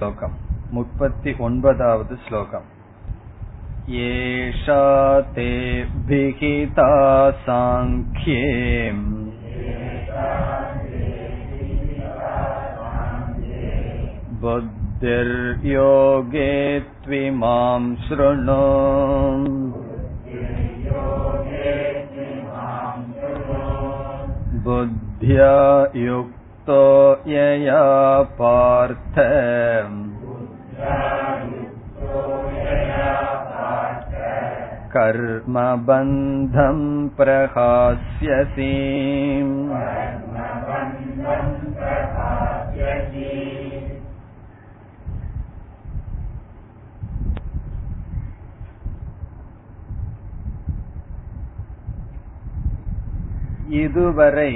श्लोकम् मुपति ओन्पदावद् श्लोकम् एषा ते विहिता साङ्ख्ये बुद्धिर्योगे त्विमां शृणु बुद्ध्या युक् युक्तो यया पार्थ कर्मबन्धं प्रहास्यसि இதுவரை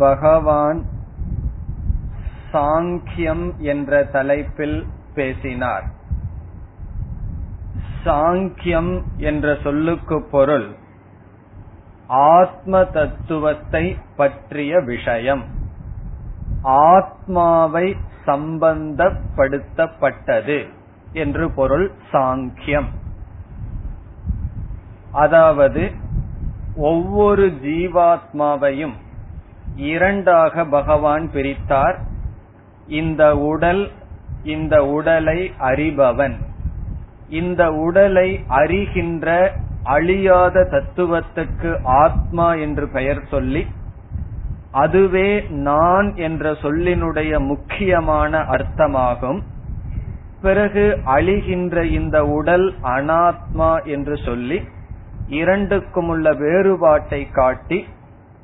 பகவான் சாங்கியம் என்ற தலைப்பில் பேசினார். சாங்கியம் என்ற சொல்லுக்கு பொருள் ஆத்ம தத்துவத்தை பற்றிய விஷயம். ஆத்மாவை சம்பந்தப்படுத்தப்பட்டது என்று பொருள் சாங்கியம். அதாவது ஒவ்வொரு ஜீவாத்மாவையும் இரண்டாக பகவான் பிரித்தார். இந்த உடல் இந்த உடலை அறிபவன். இந்த உடலை அறிகின்ற அழியாத தத்துவத்துக்கு ஆத்மா என்று பெயர் சொல்லி அதுவே நான் என்ற சொல்லினுடைய முக்கியமான அர்த்தமாகும். பிறகு அழிகின்ற இந்த உடல் அனாத்மா என்று சொல்லி இரண்டுக்கும் உள்ள வேறுபாட்டை காட்டி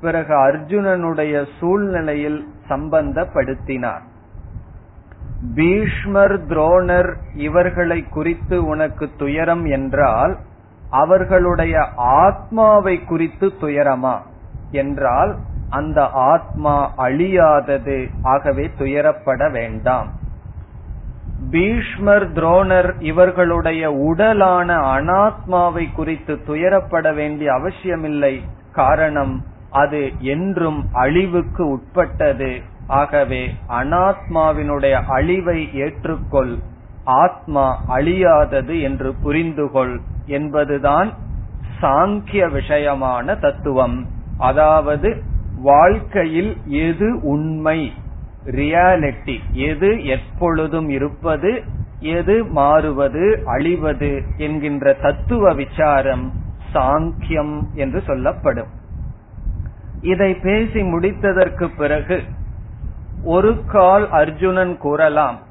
பிறகு அர்ஜுனனுடைய சூழ்நிலையில் சம்பந்தப்படுத்தினார். பீஷ்மர் துரோணர் இவர்களை குறித்து உனக்கு துயரம் என்றால் அவர்களுடைய ஆத்மாவை குறித்து துயரமா? என்றால் அந்த ஆத்மா அழியாதது ஆகவே துயரப்பட வேண்டாம். பீஷ்மர் துரோணர் இவர்களுடைய உடலான அனாத்மாவை குறித்து துயரப்பட வேண்டிய அவசியமில்லை. காரணம் அது என்றும் அழிவுக்கு உட்பட்டது. ஆகவே அனாத்மாவினுடைய அழிவை ஏற்றுக்கொள். ஆத்மா அழியாதது என்று புரிந்துகொள் என்பதுதான் சாங்கிய விஷயமான தத்துவம். அதாவது வாழ்க்கையில் எது உண்மை? ரியாலிட்டி. எது எப்பொழுதும் இருப்பது? எது மாறுவது? அழிவது என்கின்ற தத்துவ விசாரம் சாங்கியம் என்று சொல்லப்படும். இதை பேசி முடித்ததற்கு பிறகு ஒரு கால் அர்ஜுனன் கூறலாம்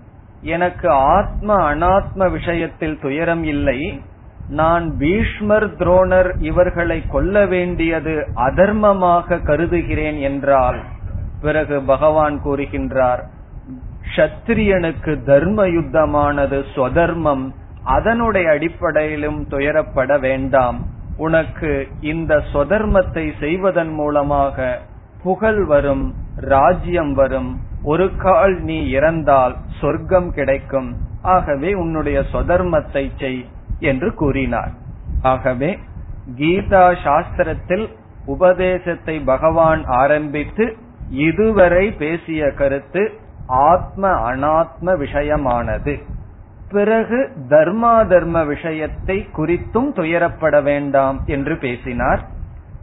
எனக்கு ஆத்ம அனாத்ம விஷயத்தில் துயரம் இல்லை நான் பீஷ்மர் துரோணர் இவர்களை கொல்ல வேண்டியது அதர்மமாக கருதுகிறேன் என்றால் பிறகு பகவான் கூறுகின்றார் சத்திரியனுக்கு தர்ம யுத்தமானது ஸ்வதர்மம் அதனுடைய அடிப்படையிலும் துயரப்பட வேண்டாம். உனக்கு இந்த சொதர்மத்தை செய்வதன் மூலமாக புகழ் வரும் ராஜ்யம் வரும். ஒரு கால் நீ இறந்தால் சொர்க்கம் கிடைக்கும். ஆகவே உன்னுடைய சொதர்மத்தை செய் என்று கூறினார். ஆகவே கீதா சாஸ்திரத்தில் உபதேசத்தை பகவான் ஆரம்பித்து இதுவரை பேசிய கருத்து ஆத்ம அனாத்ம விஷயமானது. பிறகு தர்மா தர்ம விஷயத்தை குறித்தும் துயரப்பட வேண்டாம் என்று பேசினார்.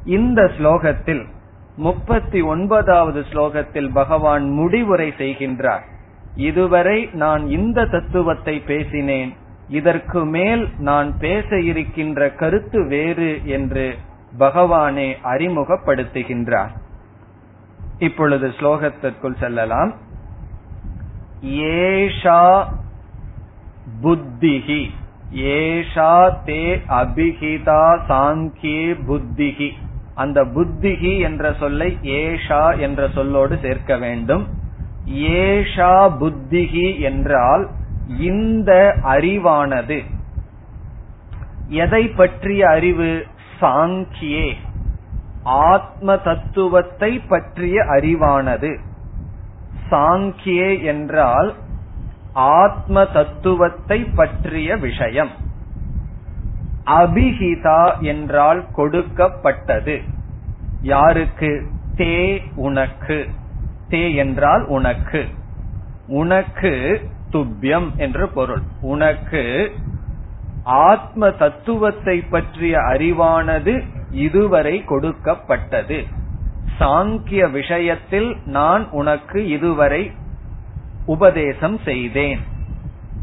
இந்த ஸ்லோகத்தில் முப்பத்தி ஒன்பதாவது ஸ்லோகத்தில் பகவான் முடிவுரை செய்கின்றார். இதுவரை நான் இந்த தத்துவத்தை பேசினேன் இதற்கு மேல் நான் பேச இருக்கின்ற கருத்து வேறு என்று பகவானே அறிமுகப்படுத்துகின்றார். இப்பொழுது ஸ்லோகத்திற்குள் செல்லலாம். ஏஷா புத்திகி ஏஷா தே அபிஹிதா சாங்கியே புத்திகி அந்த புத்திகி என்ற சொல்லை ஏஷா என்ற சொல்லோடு சேர்க்க வேண்டும். ஏஷா புத்திகி என்றால் இந்த அறிவானது. எதை பற்றிய அறிவு? சாங்கியே. ஆத்ம தத்துவத்தை பற்றிய அறிவானது. சாங்கியே என்றால் ஆத்ம தத்துவத்தை பற்றிய விஷயம். அபிஹிதா என்றால் கொடுக்கப்பட்டது. யாருக்கு? தே உனக்கு. தே என்றால் உனக்கு. உனக்கு துப்பியம் என்று பொருள். உனக்கு ஆத்ம தத்துவத்தை பற்றிய அறிவானது இதுவரை கொடுக்கப்பட்டது. சாங்கிய விஷயத்தில் நான் உனக்கு இதுவரை உபதேசம் செய்தேன்.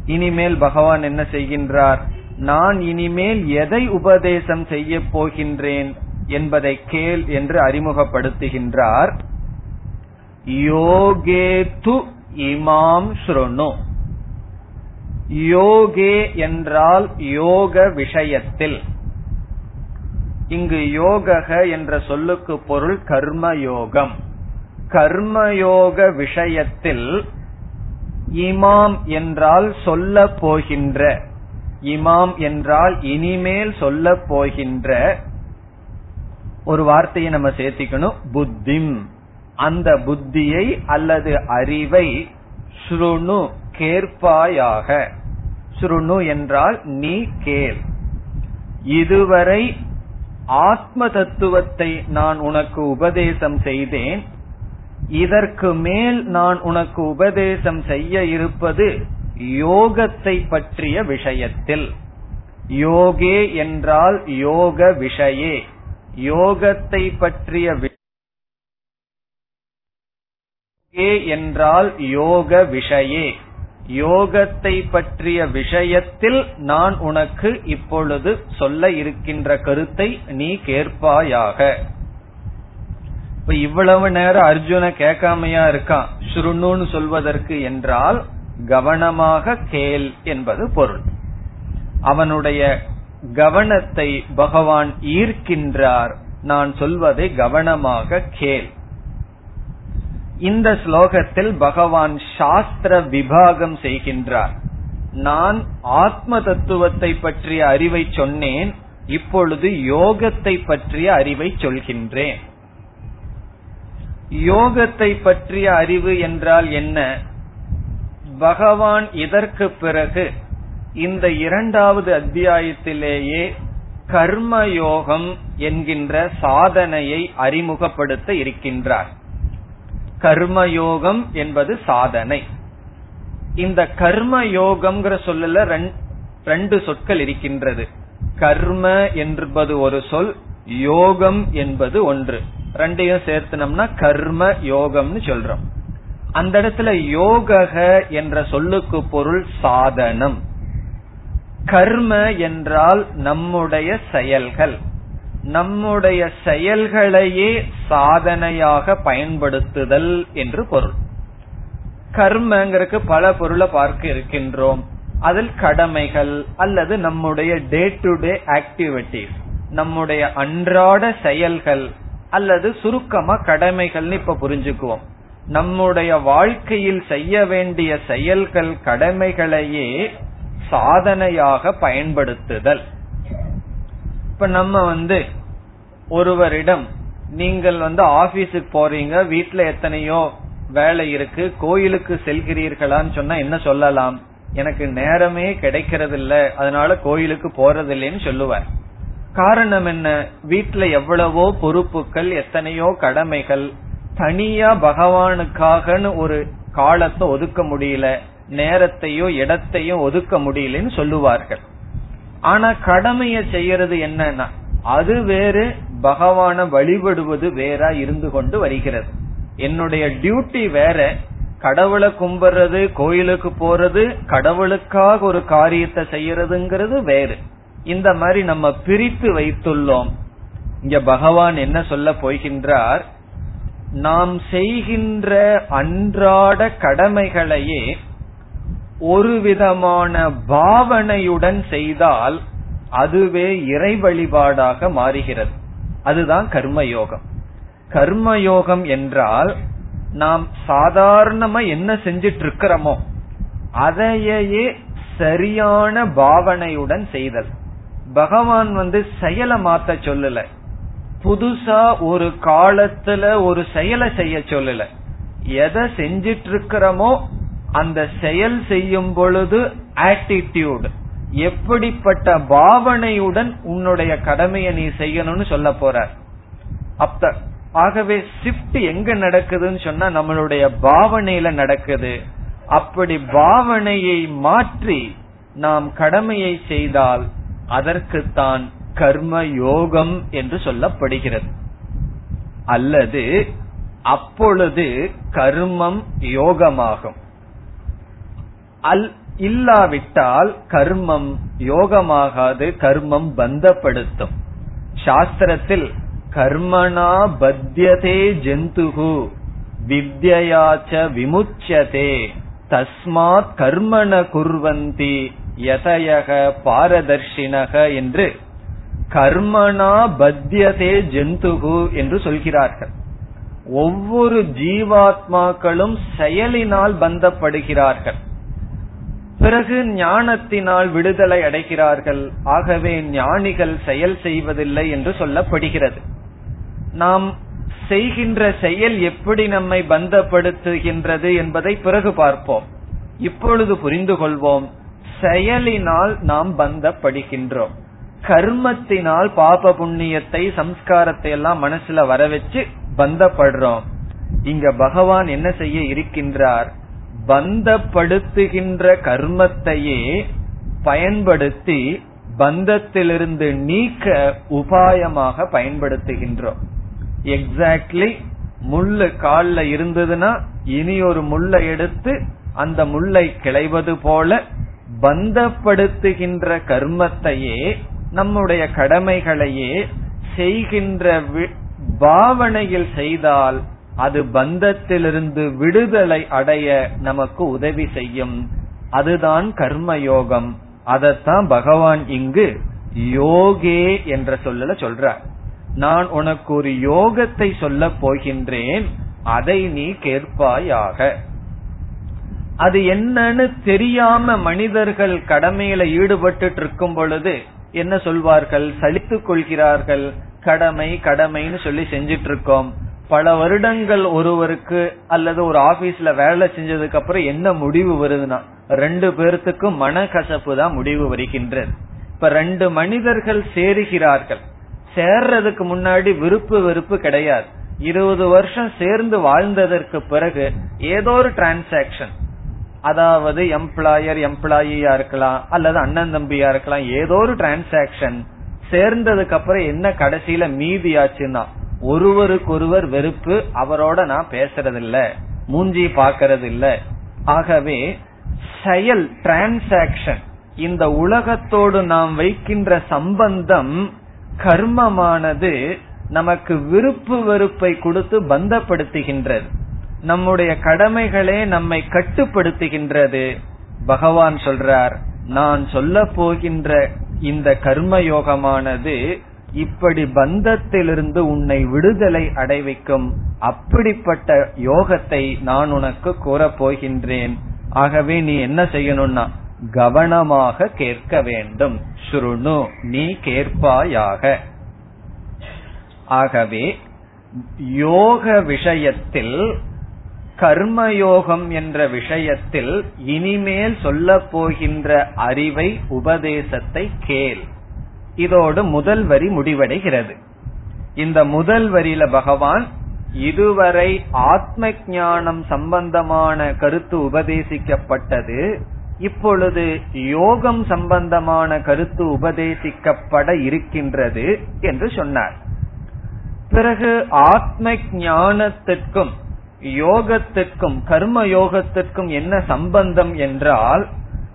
இனிமேல் பகவான் என்ன செய்கின்றார்? நான் இனிமேல் எதை உபதேசம் செய்ய போகின்றேன் என்பதை கேள் என்று அறிமுகப்படுத்துகின்றார். யோகேத்து இமாம் ஸ்ருணு. யோகே என்றால் யோக விஷயத்தில். இங்கு யோகக என்ற சொல்லுக்கு பொருள் கர்மயோகம். கர்மயோக விஷயத்தில் இமாம் என்றால் சொல்ல போகின்ற. இமாம் என்றால் இனிமேல் சொல்ல போகின்ற. ஒரு வார்த்தையை நம்ம சேர்த்திக்கணும். புத்திம். அந்த புத்தியை அல்லது அறிவை ஸ்ருணு கேட்பாயாக. ஸ்ருணு என்றால் நீ கேள். இதுவரை ஆத்ம தத்துவத்தை நான் உனக்கு உபதேசம் செய்தேன். இதற்கு மேல் நான் உனக்கு உபதேசம் செய்ய இருப்பது யோகத்தை பற்றிய விஷயத்தில். யோகே என்றால் யோக விஷயே. யோகத்தை பற்றிய யோகே என்றால் யோக விஷயே. யோகத்தை பற்றிய விஷயத்தில் நான் உனக்கு இப்பொழுது சொல்ல இருக்கின்ற கருத்தை நீ கேட்பாயாக. இப்ப இவ்வளவு நேரம் அர்ஜுன கேட்காமையா இருக்கான். சுருணுன்னு சொல்வதற்கு என்றால் கவனமாக கேள் என்பது பொருள். அவனுடைய கவனத்தை பகவான் ஈர்க்கின்றார். நான் சொல்வதை கவனமாக கேள். இந்த ஸ்லோகத்தில் பகவான் சாஸ்திர விபாகம் செய்கின்றார். நான் ஆத்ம தத்துவத்தை பற்றிய அறிவை சொன்னேன் இப்பொழுது யோகத்தை பற்றிய அறிவை சொல்கின்றேன். யோகத்தை பற்றிய அறிவு என்றால் என்ன? பகவான் இதற்கு பிறகு இந்த இரண்டாவது அத்தியாயத்திலேயே கர்மயோகம் என்கின்ற சாதனையை அறிமுகப்படுத்த இருக்கின்றார். கர்மயோகம் என்பது சாதனை. இந்த கர்ம யோகம்ங்கிற சொல்லல ரெண்டு சொற்கள் இருக்கின்றது. கர்ம என்பது ஒரு சொல் யோகம் என்பது ஒன்று. ரெண்டையும் சேர்த்தனம்னா கர்ம யோகம்னு சொல்றோம். அந்த இடத்துல யோக என்ற சொல்லுக்கு பொருள் சாதனம். கர்ம என்றால் நம்முடைய செயல்கள். நம்முடைய செயல்களையே சாதனையாக பயன்படுத்துதல் என்று பொருள். கர்மங்கிறதுக்கு பல பொருளை பார்க்க இருக்கின்றோம். அதில் கடமைகள் அல்லது நம்முடைய டே டு டே ஆக்டிவிட்டிஸ் நம்முடைய அன்றாட செயல்கள் அல்லது சுருக்கமா கடமைகள்னு இப்ப புரிஞ்சுக்குவோம். நம்முடைய வாழ்க்கையில் செய்ய வேண்டிய செயல்கள் கடமைகளையே சாதனையாக பயன்படுத்துதல். இப்ப நம்ம வந்து ஒருவரிடம் நீங்கள் வந்து ஆபீஸுக்கு போறீங்க வீட்டுல எத்தனையோ வேலை இருக்கு கோயிலுக்கு செல்கிறீர்களான்னு சொன்னா என்ன சொல்லலாம்? எனக்கு நேரமே கிடைக்கிறது இல்ல அதனால கோயிலுக்கு போறதில்லைன்னு சொல்லுவார். காரணம் என்ன? வீட்டுல எவ்வளவோ பொறுப்புகள் எத்தனையோ கடமைகள். தனியா பகவானுக்காகனு ஒரு காலத்தை ஒதுக்க முடியல. நேரத்தையோ இடத்தையும் ஒதுக்க முடியலன்னு சொல்லுவார்கள். ஆனா கடமைய செய்யறது என்னன்னா அது வேறு பகவான வழிபடுவது வேற இருந்து கொண்டு வருகிறது. என்னுடைய டியூட்டி வேற கடவுளை கும்பிடுறது கோயிலுக்கு போறது கடவுளுக்காக ஒரு காரியத்தை செய்யறதுங்கிறது வேறு. இந்த மாதிரி நம்ம பிரித்து வைத்துள்ளோம். இங்க பகவான் என்ன சொல்ல போகின்றார்? நாம் செய்கின்ற அன்றாட கடமைகளையே ஒரு விதமான பாவனையுடன் செய்தால் அதுவே இறை வழிபாடாக மாறுகிறது. அதுதான் கர்மயோகம். கர்மயோகம் என்றால் நாம் சாதாரணமா என்ன செஞ்சிட்டு இருக்கிறோமோ அதையே சரியான பாவனையுடன் செய்தல். பகவான் வந்து செயலை மாத்த சொல்லல. புதுசா ஒரு காலத்துல ஒரு செயலை செய்ய சொல்லல. எதை செஞ்சிட்டு இருக்கிறோமோ அந்த செயல் செய்யும் பொழுது ஆட்டிடியூட் எப்படிப்பட்ட பாவனையுடன் உன்னுடைய கடமையை நீ செய்யணும்னு சொல்ல போற அப்ப ஆகவே ஷிப்ட் எங்க நடக்குதுன்னு சொன்னா நம்மளுடைய பாவனையில நடக்குது. அப்படி பாவனையை மாற்றி நாம் கடமையை செய்தால் அதற்குத்தான் கர்ம யோகம் என்று சொல்லப்படுகிறது. அல்லது அப்பொழுது கர்மம் யோகமாகும். அல் இல்லாவிட்டால் கர்மம் யோகமாகாது கர்மம் பந்தப்படுத்தும். சாஸ்திரத்தில் கர்மணா பத்தியதே ஜந்துகு வித்யாச்ச விமுச்சதே தஸ்மாத் கர்மண குர்வந்தி யதயக பாரதர்ஷினக என்று கர்மணா பத்தியதே ஜந்துகு என்று சொல்கிறார்கள். ஒவ்வொரு ஜீவாத்மாக்களும் செயலினால் பந்தப்படுகிறார்கள். பிறகு ஞானத்தினால் விடுதலை அடைகிறார்கள். ஆகவே ஞானிகள் செயல் செய்வதில்லை என்று சொல்லப்படுகிறது. நாம் செய்கின்ற செயல் எப்படி நம்மை பந்தப்படுத்துகின்றது என்பதை பிறகு பார்ப்போம். இப்பொழுது புரிந்து கொள்வோம். செயலினால் நாம் பந்தப்படுகின்றோம். கர்மத்தினால் பாப புண்ணியத்தை சம்ஸ்காரத்தை எல்லாம் மனசுல வர வச்சு பந்தப்படுறோம். இங்க பகவான் என்ன செய்ய இருக்கின்றார்? பந்தப்படுத்துகின்ற கர்மத்தையே பயன்படுத்தி பந்தத்திலிருந்து நீக்க உபாயமாக பயன்படுத்துகின்றோம். எக்ஸாக்ட்லி முள்ளு கால்ல இருந்ததுன்னா இனி ஒரு முள்ளை எடுத்து அந்த முல்லை கிளைவது போல பந்தப்படுத்துகின்ற கர்மத்தையே நம்முடைய கடமைகளையே செய்கின்ற பாவனையில் செய்தால் அது பந்தத்திலிருந்து விடுதலை அடைய நமக்கு உதவி செய்யும். அதுதான் கர்மயோகம். அதத்தான் பகவான் இங்கு யோகே என்ற சொல்லல சொல்றார். நான் உனக்கு ஒரு யோகத்தை சொல்ல போகின்றேன் அதை நீ கேட்பாயாக. அது என்னன்னு தெரியாம மனிதர்கள் கடமையில ஈடுபட்டு இருக்கும் பொழுது என்ன சொல்வார்கள்? சலித்துக் கொள்கிறார்கள். கடமை கடமைன்னு சொல்லி செஞ்சிட்டு இருக்கோம் பல வருடங்கள் ஒருவருக்கு அல்லது ஒரு ஆபீஸ்ல வேலை செஞ்சதுக்கு அப்புறம் என்ன முடிவு வருதுன்னா ரெண்டு பேர்த்துக்கும் மனக்கசப்பு தான் முடிவு வருகின்றது. இப்ப ரெண்டு மனிதர்கள் சேருகிறார்கள். சேர்றதுக்கு முன்னாடி விருப்பு வெறுப்பு கிடையாது. இருபது வருஷம் சேர்ந்து வாழ்ந்ததற்கு பிறகு ஏதோ ஒரு டிரான்சாக்சன் அதாவது எம்ப்ளாயர் எம்ப்ளாயியா இருக்கலாம் அல்லது அண்ணன் தம்பியா இருக்கலாம் ஏதோ ஒரு டிரான்சாக்சன் சேர்ந்ததுக்கு அப்புறம் என்ன கடைசியில மீதி ஆச்சுன்னா ஒருவருக்கொருவர் வெறுப்பு அவரோட நான் பேசுறதில்ல மூஞ்சி பாக்கிறது இல்ல ஆகவே செயல் டிரான்சாக்சன் இந்த உலகத்தோடு நாம் வைக்கின்ற சம்பந்தம் கர்மமானது நமக்கு விருப்பு வெறுப்பை கொடுத்து பந்தப்படுத்துகின்றது. நம்முடைய கடமைகளே நம்மை கட்டுப்படுத்துகின்றது. பகவான் சொல்றார் நான் சொல்ல போகின்ற இந்த கர்மயோகமானது இப்படி பந்தத்திலிருந்து உன்னை விடுதலை அடைவிக்கும். அப்படிப்பட்ட யோகத்தை நான் உனக்கு கூறப் போகின்றேன். ஆகவே நீ என்ன செய்யணும்னா கவனமாக கேட்க வேண்டும். சுருணு நீ கேட்பாயாக. ஆகவே யோக விஷயத்தில் கர்மயோகம் என்ற விஷயத்தில் இனிமேல் சொல்ல போகின்ற அறிவை உபதேசத்தை கேள். இதோடு முதல் வரி முடிவடைகிறது. இந்த முதல் வரியில பகவான் இதுவரை ஆத்ம ஞானம் சம்பந்தமான கருத்து உபதேசிக்கப்பட்டது. இப்பொழுது யோகம் சம்பந்தமான கருத்து உபதேசிக்கப்பட இருக்கின்றது என்று சொன்னார். பிறகு ஆத்ம ஞானத்திற்கும் யோகத்திற்கும் கர்ம யோகத்திற்கும் என்ன சம்பந்தம் என்றால்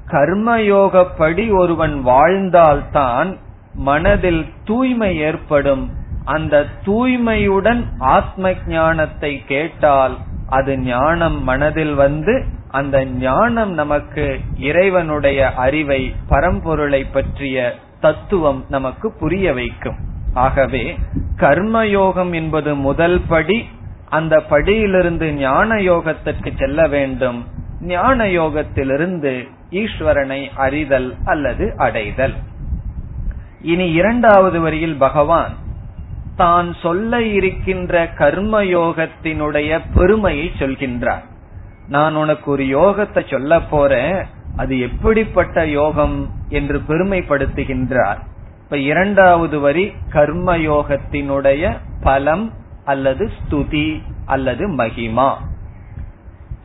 கர்மயோகப்படி ஒருவன் வாழ்ந்தால்தான் மனதில் தூய்மை ஏற்படும். அந்த தூய்மையுடன் ஆத்ம ஞானத்தை கேட்டால் அது ஞானம் மனதில் வந்து அந்த ஞானம் நமக்கு இறைவனுடைய அறிவை பரம்பொருளை பற்றிய தத்துவம் நமக்கு புரிய வைக்கும். ஆகவே கர்மயோகம் என்பது முதல் படி அந்த படியிலிருந்து ஞான யோகத்திற்கு செல்ல வேண்டும். ஞான யோகத்திலிருந்து ஈஸ்வரனை அறிதல் அல்லது அடைதல். இனி இரண்டாவது வரியில் பகவான் தான் சொல்ல இருக்கின்ற கர்மயோகத்தினுடைய பெருமையை சொல்கின்றார். நான் உனக்கு ஒரு யோகத்தை சொல்ல போறேன். அது எப்படிப்பட்ட யோகம் என்று பெருமைப்படுத்துகின்றார். இப்ப இரண்டாவது வரி கர்மயோகத்தினுடைய பலம் அல்லது ஸ்துதி அல்லது மகிமா.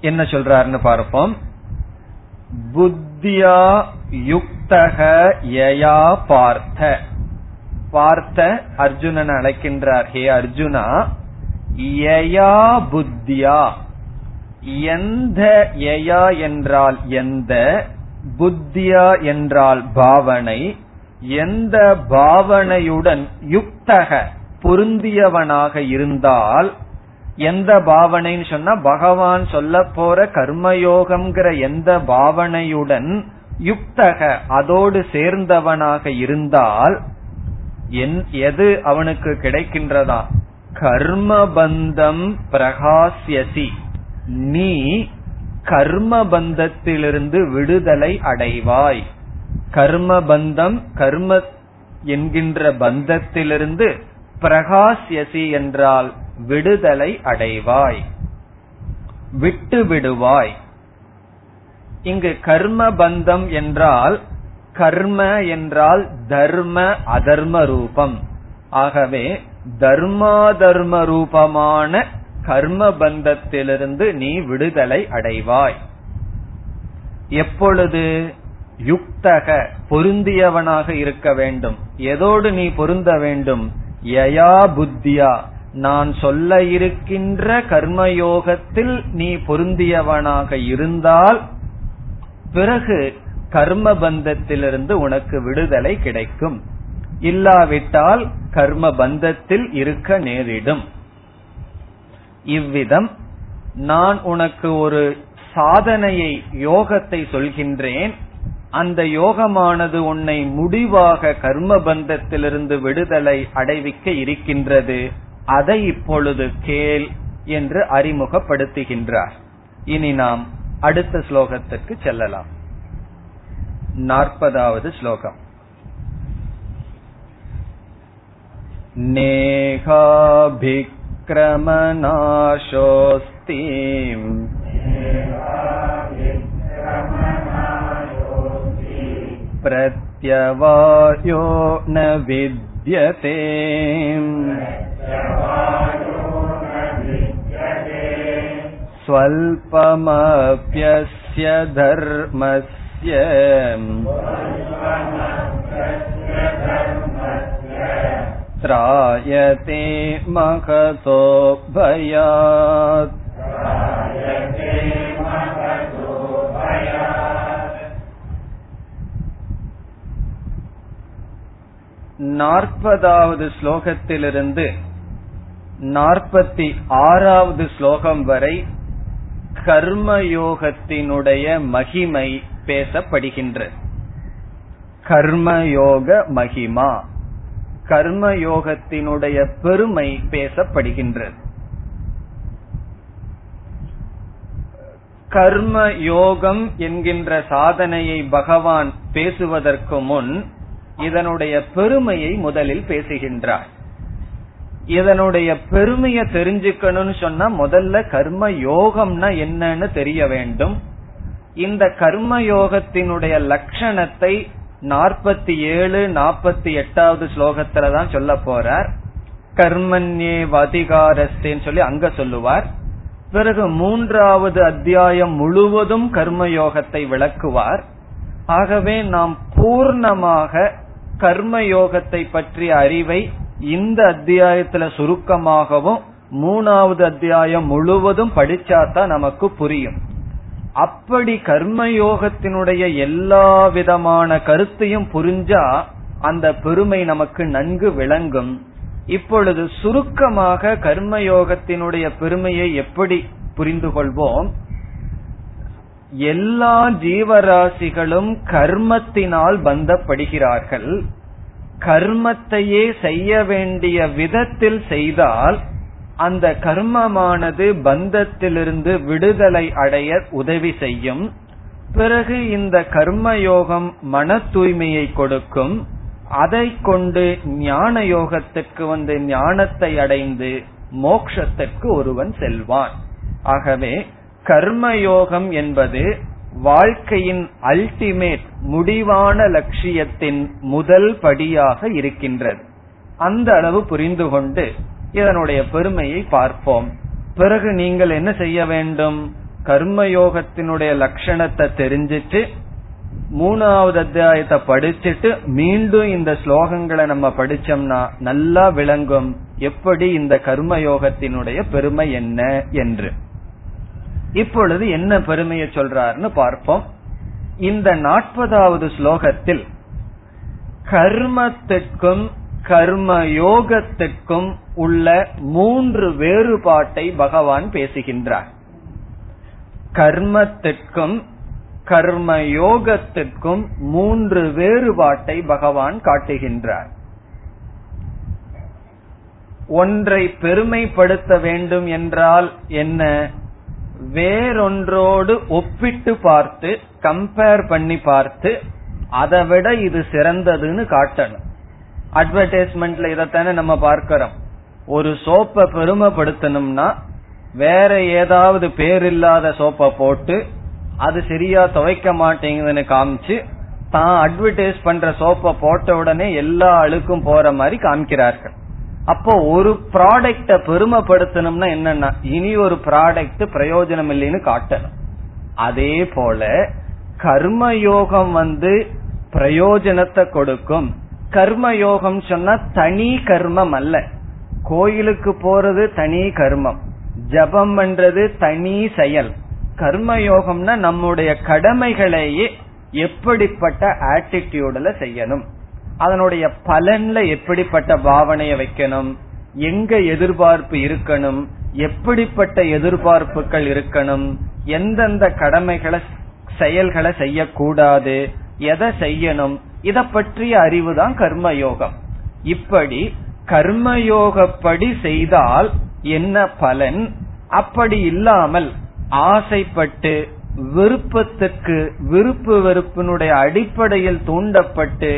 என்ன சொல்றாருன்னு பார்ப்போம். புத்தியா யுக்தக யயா பார்த்த. பார்த்த அர்ஜுனன் அழைக்கின்றார். ஹே அர்ஜுனா யயா புத்தியா? எந்த யயா என்றால் எந்த புத்தியா என்றால் பாவனை எந்த பாவனையுடன் யுக்தக? பொருந்தியவனாக இருந்தால் எந்த பாவனைன்னு சொன்னா பகவான் சொல்ல போற கர்மயோகம்ங்கிற எந்த பாவனையுடன் யுக்தக அதோடு சேர்ந்தவனாக இருந்தால் எது அவனுக்கு கிடைக்கின்றதா? கர்மபந்தம் பிரகாசியசி. நீ கர்மபந்தத்திலிருந்து விடுதலை அடைவாய். கர்மபந்தம் கர்ம என்கின்ற பந்தத்திலிருந்து பிரகாசியசி என்றால் விடுதலை அடைவாய். விட்டு விடுவாய். இங்கு கர்ம பந்தம் என்றால் கர்ம என்றால் தர்ம அதர்ம ரூபம். ஆகவே தர்மாதர்ம ரூபமான கர்ம பந்தத்திலிருந்து நீ விடுதலை அடைவாய். எப்பொழுது யுக்தக பொருந்தியவனாக இருக்க வேண்டும் எதோடு நீ பொருந்த வேண்டும் யயா புத்தியா. நான் சொல்ல இருக்கின்ற கர்மயோகத்தில் நீ பொருந்தியவனாக இருந்தால் பிறகு கர்ம பந்தத்திலிருந்து உனக்கு விடுதலை கிடைக்கும். இல்லாவிட்டால் கர்ம பந்தத்தில் இருக்க நேரிடும். இவ்விதம் நான் உனக்கு ஒரு சாதனையை யோகத்தை சொல்கின்றேன். அந்த யோகமானது உன்னை முடிவாக கர்ம பந்தத்திலிருந்து விடுதலை அடைவிக்க இருக்கின்றது. அதை இப்பொழுது கேள் என்று அறிமுகப்படுத்துகின்றார். இனி நாம் அடுத்த ஸ்லோகத்திற்கு செல்லலாம். நாற்பதாவது ஸ்லோகம். நேகாபிக்ரமநாசோஸ்தி प्रत्यवायो न विद्यते स्वल्पमप्यस्य धर्मस्य त्रायते महतो भयात् நாற்பதாவது ஸ்லோகத்திலிருந்து நாற்பத்தி ஆறாவது ஸ்லோகம் வரை கர்மயோகத்தினுடைய மகிமை பேசப்படுகின்ற கர்மயோக மகிமா. கர்மயோகத்தினுடைய பெருமை பேசப்படுகின்றது கர்ம யோகம் என்கின்ற சாதனையை பகவான் பேசுவதற்கு முன் இதனுடைய பெருமையை முதலில் பேசுகின்றார். இதனுடைய பெருமையை தெரிஞ்சுக்கணும்னு சொன்னா முதல்ல கர்ம யோகம்னா என்னன்னு தெரிய வேண்டும். இந்த கர்ம யோகத்தினுடைய லட்சணத்தை நாற்பத்தி ஏழு நாற்பத்தி எட்டாவது ஸ்லோகத்துல தான் சொல்ல போறார். கர்மன்யே அதிகாரஸ்தேன்னு சொல்லி அங்க சொல்லுவார். பிறகு மூன்றாவது அத்தியாயம் முழுவதும் கர்மயோகத்தை விளக்குவார். ஆகவே நாம் பூர்ணமாக கர்மயோகத்தை பற்றிய அறிவை இந்த அத்தியாயத்துல சுருக்கமாகவும் மூணாவது அத்தியாயம் முழுவதும் படிச்சாதான் நமக்கு புரியும். அப்படி கர்மயோகத்தினுடைய எல்லா விதமான கருத்தையும் புரிஞ்சா அந்த பெருமை நமக்கு நன்கு விளங்கும். இப்பொழுது சுருக்கமாக கர்மயோகத்தினுடைய பெருமையை எப்படி புரிந்து கொள்வோம் எல்லா ஜீவராசிகளும் கர்மத்தினால் பந்தப்படுகிறார்கள். கர்மத்தையே செய்ய வேண்டிய விதத்தில் செய்தால் அந்த கர்மமானது பந்தத்திலிருந்து விடுதலை அடைய உதவி செய்யும். பிறகு இந்த கர்மயோகம் மன தூய்மையை கொடுக்கும். அதை கொண்டு ஞான யோகத்துக்கு வந்து ஞானத்தை அடைந்து மோக்ஷத்திற்கு ஒருவன் செல்வான். ஆகவே கர்மயோகம் என்பது வாழ்க்கையின் அல்டிமேட் முடிவான லட்சியத்தின் முதல் படியாக இருக்கின்றது. அந்த அளவு புரிந்து கொண்டு இதனுடைய பெருமையை பார்ப்போம். பிறகு நீங்கள் என்ன செய்ய வேண்டும்? கர்மயோகத்தினுடைய லட்சணத்தை தெரிஞ்சிட்டு மூணாவது அத்தியாயத்தை படிச்சுட்டு மீண்டும் இந்த ஸ்லோகங்களை நம்ம படிச்சோம்னா நல்லா விளங்கும். எப்படி இந்த கர்மயோகத்தினுடைய பெருமை என்ன என்று. இப்பொழுது என்ன பெருமையை சொல்றாருன்னு பார்ப்போம். இந்த நாற்பதாவது ஸ்லோகத்தில் கர்மத்திற்கும் கர்ம யோகத்திற்கும் உள்ள மூன்று வேறுபாட்டை பகவான் பேசுகின்றார். கர்மத்திற்கும் கர்ம யோகத்திற்கும் மூன்று வேறுபாட்டை பகவான் காட்டுகின்றார். ஒன்றை பெருமைப்படுத்த வேண்டும் என்றால் என்ன? வேறொன்றோடு ஒப்பிட்டு பார்த்து கம்பேர் பண்ணி பார்த்து அதை விட இது சிறந்ததுன்னு காட்டணும். அட்வர்டைஸ்மெண்ட்ல இதைத்தானே நம்ம பார்க்கிறோம். ஒரு சோப்பை பெருமைப்படுத்தணும்னா வேற ஏதாவது பேர் இல்லாத சோப்பை போட்டு அது சரியா துவைக்க மாட்டேங்குதுன்னு காமிச்சு தான் அட்வர்டைஸ் பண்ற சோப்பை போட்ட உடனே எல்லா அழுக்கும் போற மாதிரி காமிக்கிறார்கள். அப்போ ஒரு ப்ராடக்ட பெருமைப்படுத்தணும்னா என்னன்னா இனி ஒரு ப்ராடக்ட் பிரயோஜனம் இல்லைன்னு காட்டணும். அதே போல கர்மயோகம் வந்து பிரயோஜனத்தை கொடுக்கும். கர்மயோகம் சொன்னா தனி கர்மம் அல்ல. கோயிலுக்கு போறது தனி கர்மம். ஜபம் பண்றது தனி செயல். கர்மயோகம்னா நம்முடைய கடமைகளையே எப்படிப்பட்ட ஆட்டிடியூட்ல செய்யணும். அதனுடைய பலன்ல எப்படிப்பட்ட பாவனைய வைக்கணும்? எங்க எதிர்பார்ப்பு இருக்கணும்? எப்படிப்பட்ட எதிர்பார்ப்புகள் இருக்கணும்? எந்தெந்த கடமைகளை செயல்களை செய்யக்கூடாது? எதை செய்யணும்? இத பற்றிய அறிவு தான் கர்மயோகம். இப்படி கர்மயோகப்படி செய்தால் என்ன பலன்? அப்படி இல்லாமல் ஆசைப்பட்டு விருப்பத்துக்கு விருப்பு வெறுப்பினுடைய அடிப்படையில் தூண்டப்பட்டு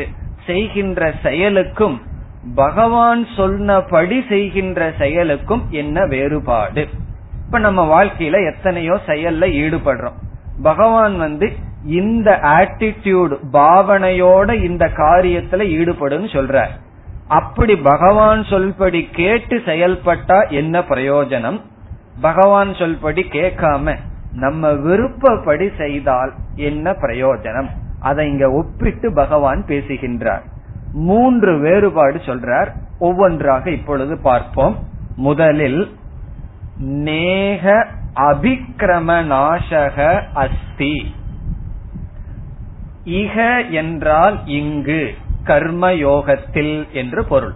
செய்கின்ற செயலுக்கும் பகவான் சொன்னபடி செய்கின்ற செயலுக்கும் என்ன வேறுபாடு? இப்ப நம்ம வாழ்க்கையில எத்தனையோ செயல்ல ஈடுபடுறோம். பகவான் வந்து இந்த ஆட்டிடியூட் பாவனையோட இந்த காரியத்துல ஈடுபடும் சொல்றார். அப்படி பகவான் சொல்படி கேட்டு செயல்பட்டா என்ன பிரயோஜனம்? பகவான் சொல்படி கேட்காம நம்ம விருப்பப்படி செய்தால் என்ன பிரயோஜனம்? அதை இங்க ஒப்பிட்டு பகவான் பேசுகின்றார். மூன்று வேறுபாடு சொல்றார். ஒவ்வொன்றாக இப்பொழுது பார்ப்போம். முதலில் நேக அபிக்கிரம நாசக அஸ்தி. இக என்றால் இங்கு கர்மயோகத்தில் என்று பொருள்.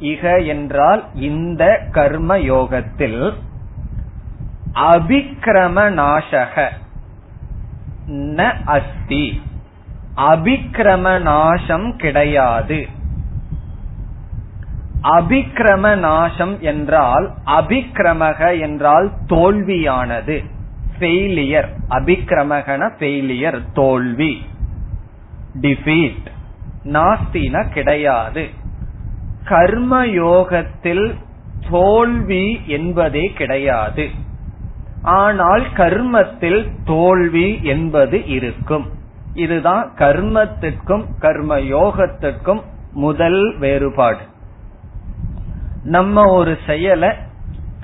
இக என்றால் இந்த கர்ம யோகத்தில் அபிக்கிரம நாசக ந அஸ்தி. அபிக்கிரம நாசம் கிடையாது. அபிக்கிரம நாசம் என்றால் அபிக்கிரமக என்றால் தோல்வியானது. ஃபெயிலியர் அபிக்கிரமகன ஃபெயிலியர் தோல்வி. டிஃபீட் நாஸ்தின கிடையாது. கர்ம யோகத்தில் தோல்வி என்பதே கிடையாது. ஆனால் கர்மத்தில் தோல்வி என்பது இருக்கும். இதுதான் கர்மத்திற்கும் கர்ம யோகத்திற்கும் முதல் வேறுபாடு. நம்ம ஒரு செயலை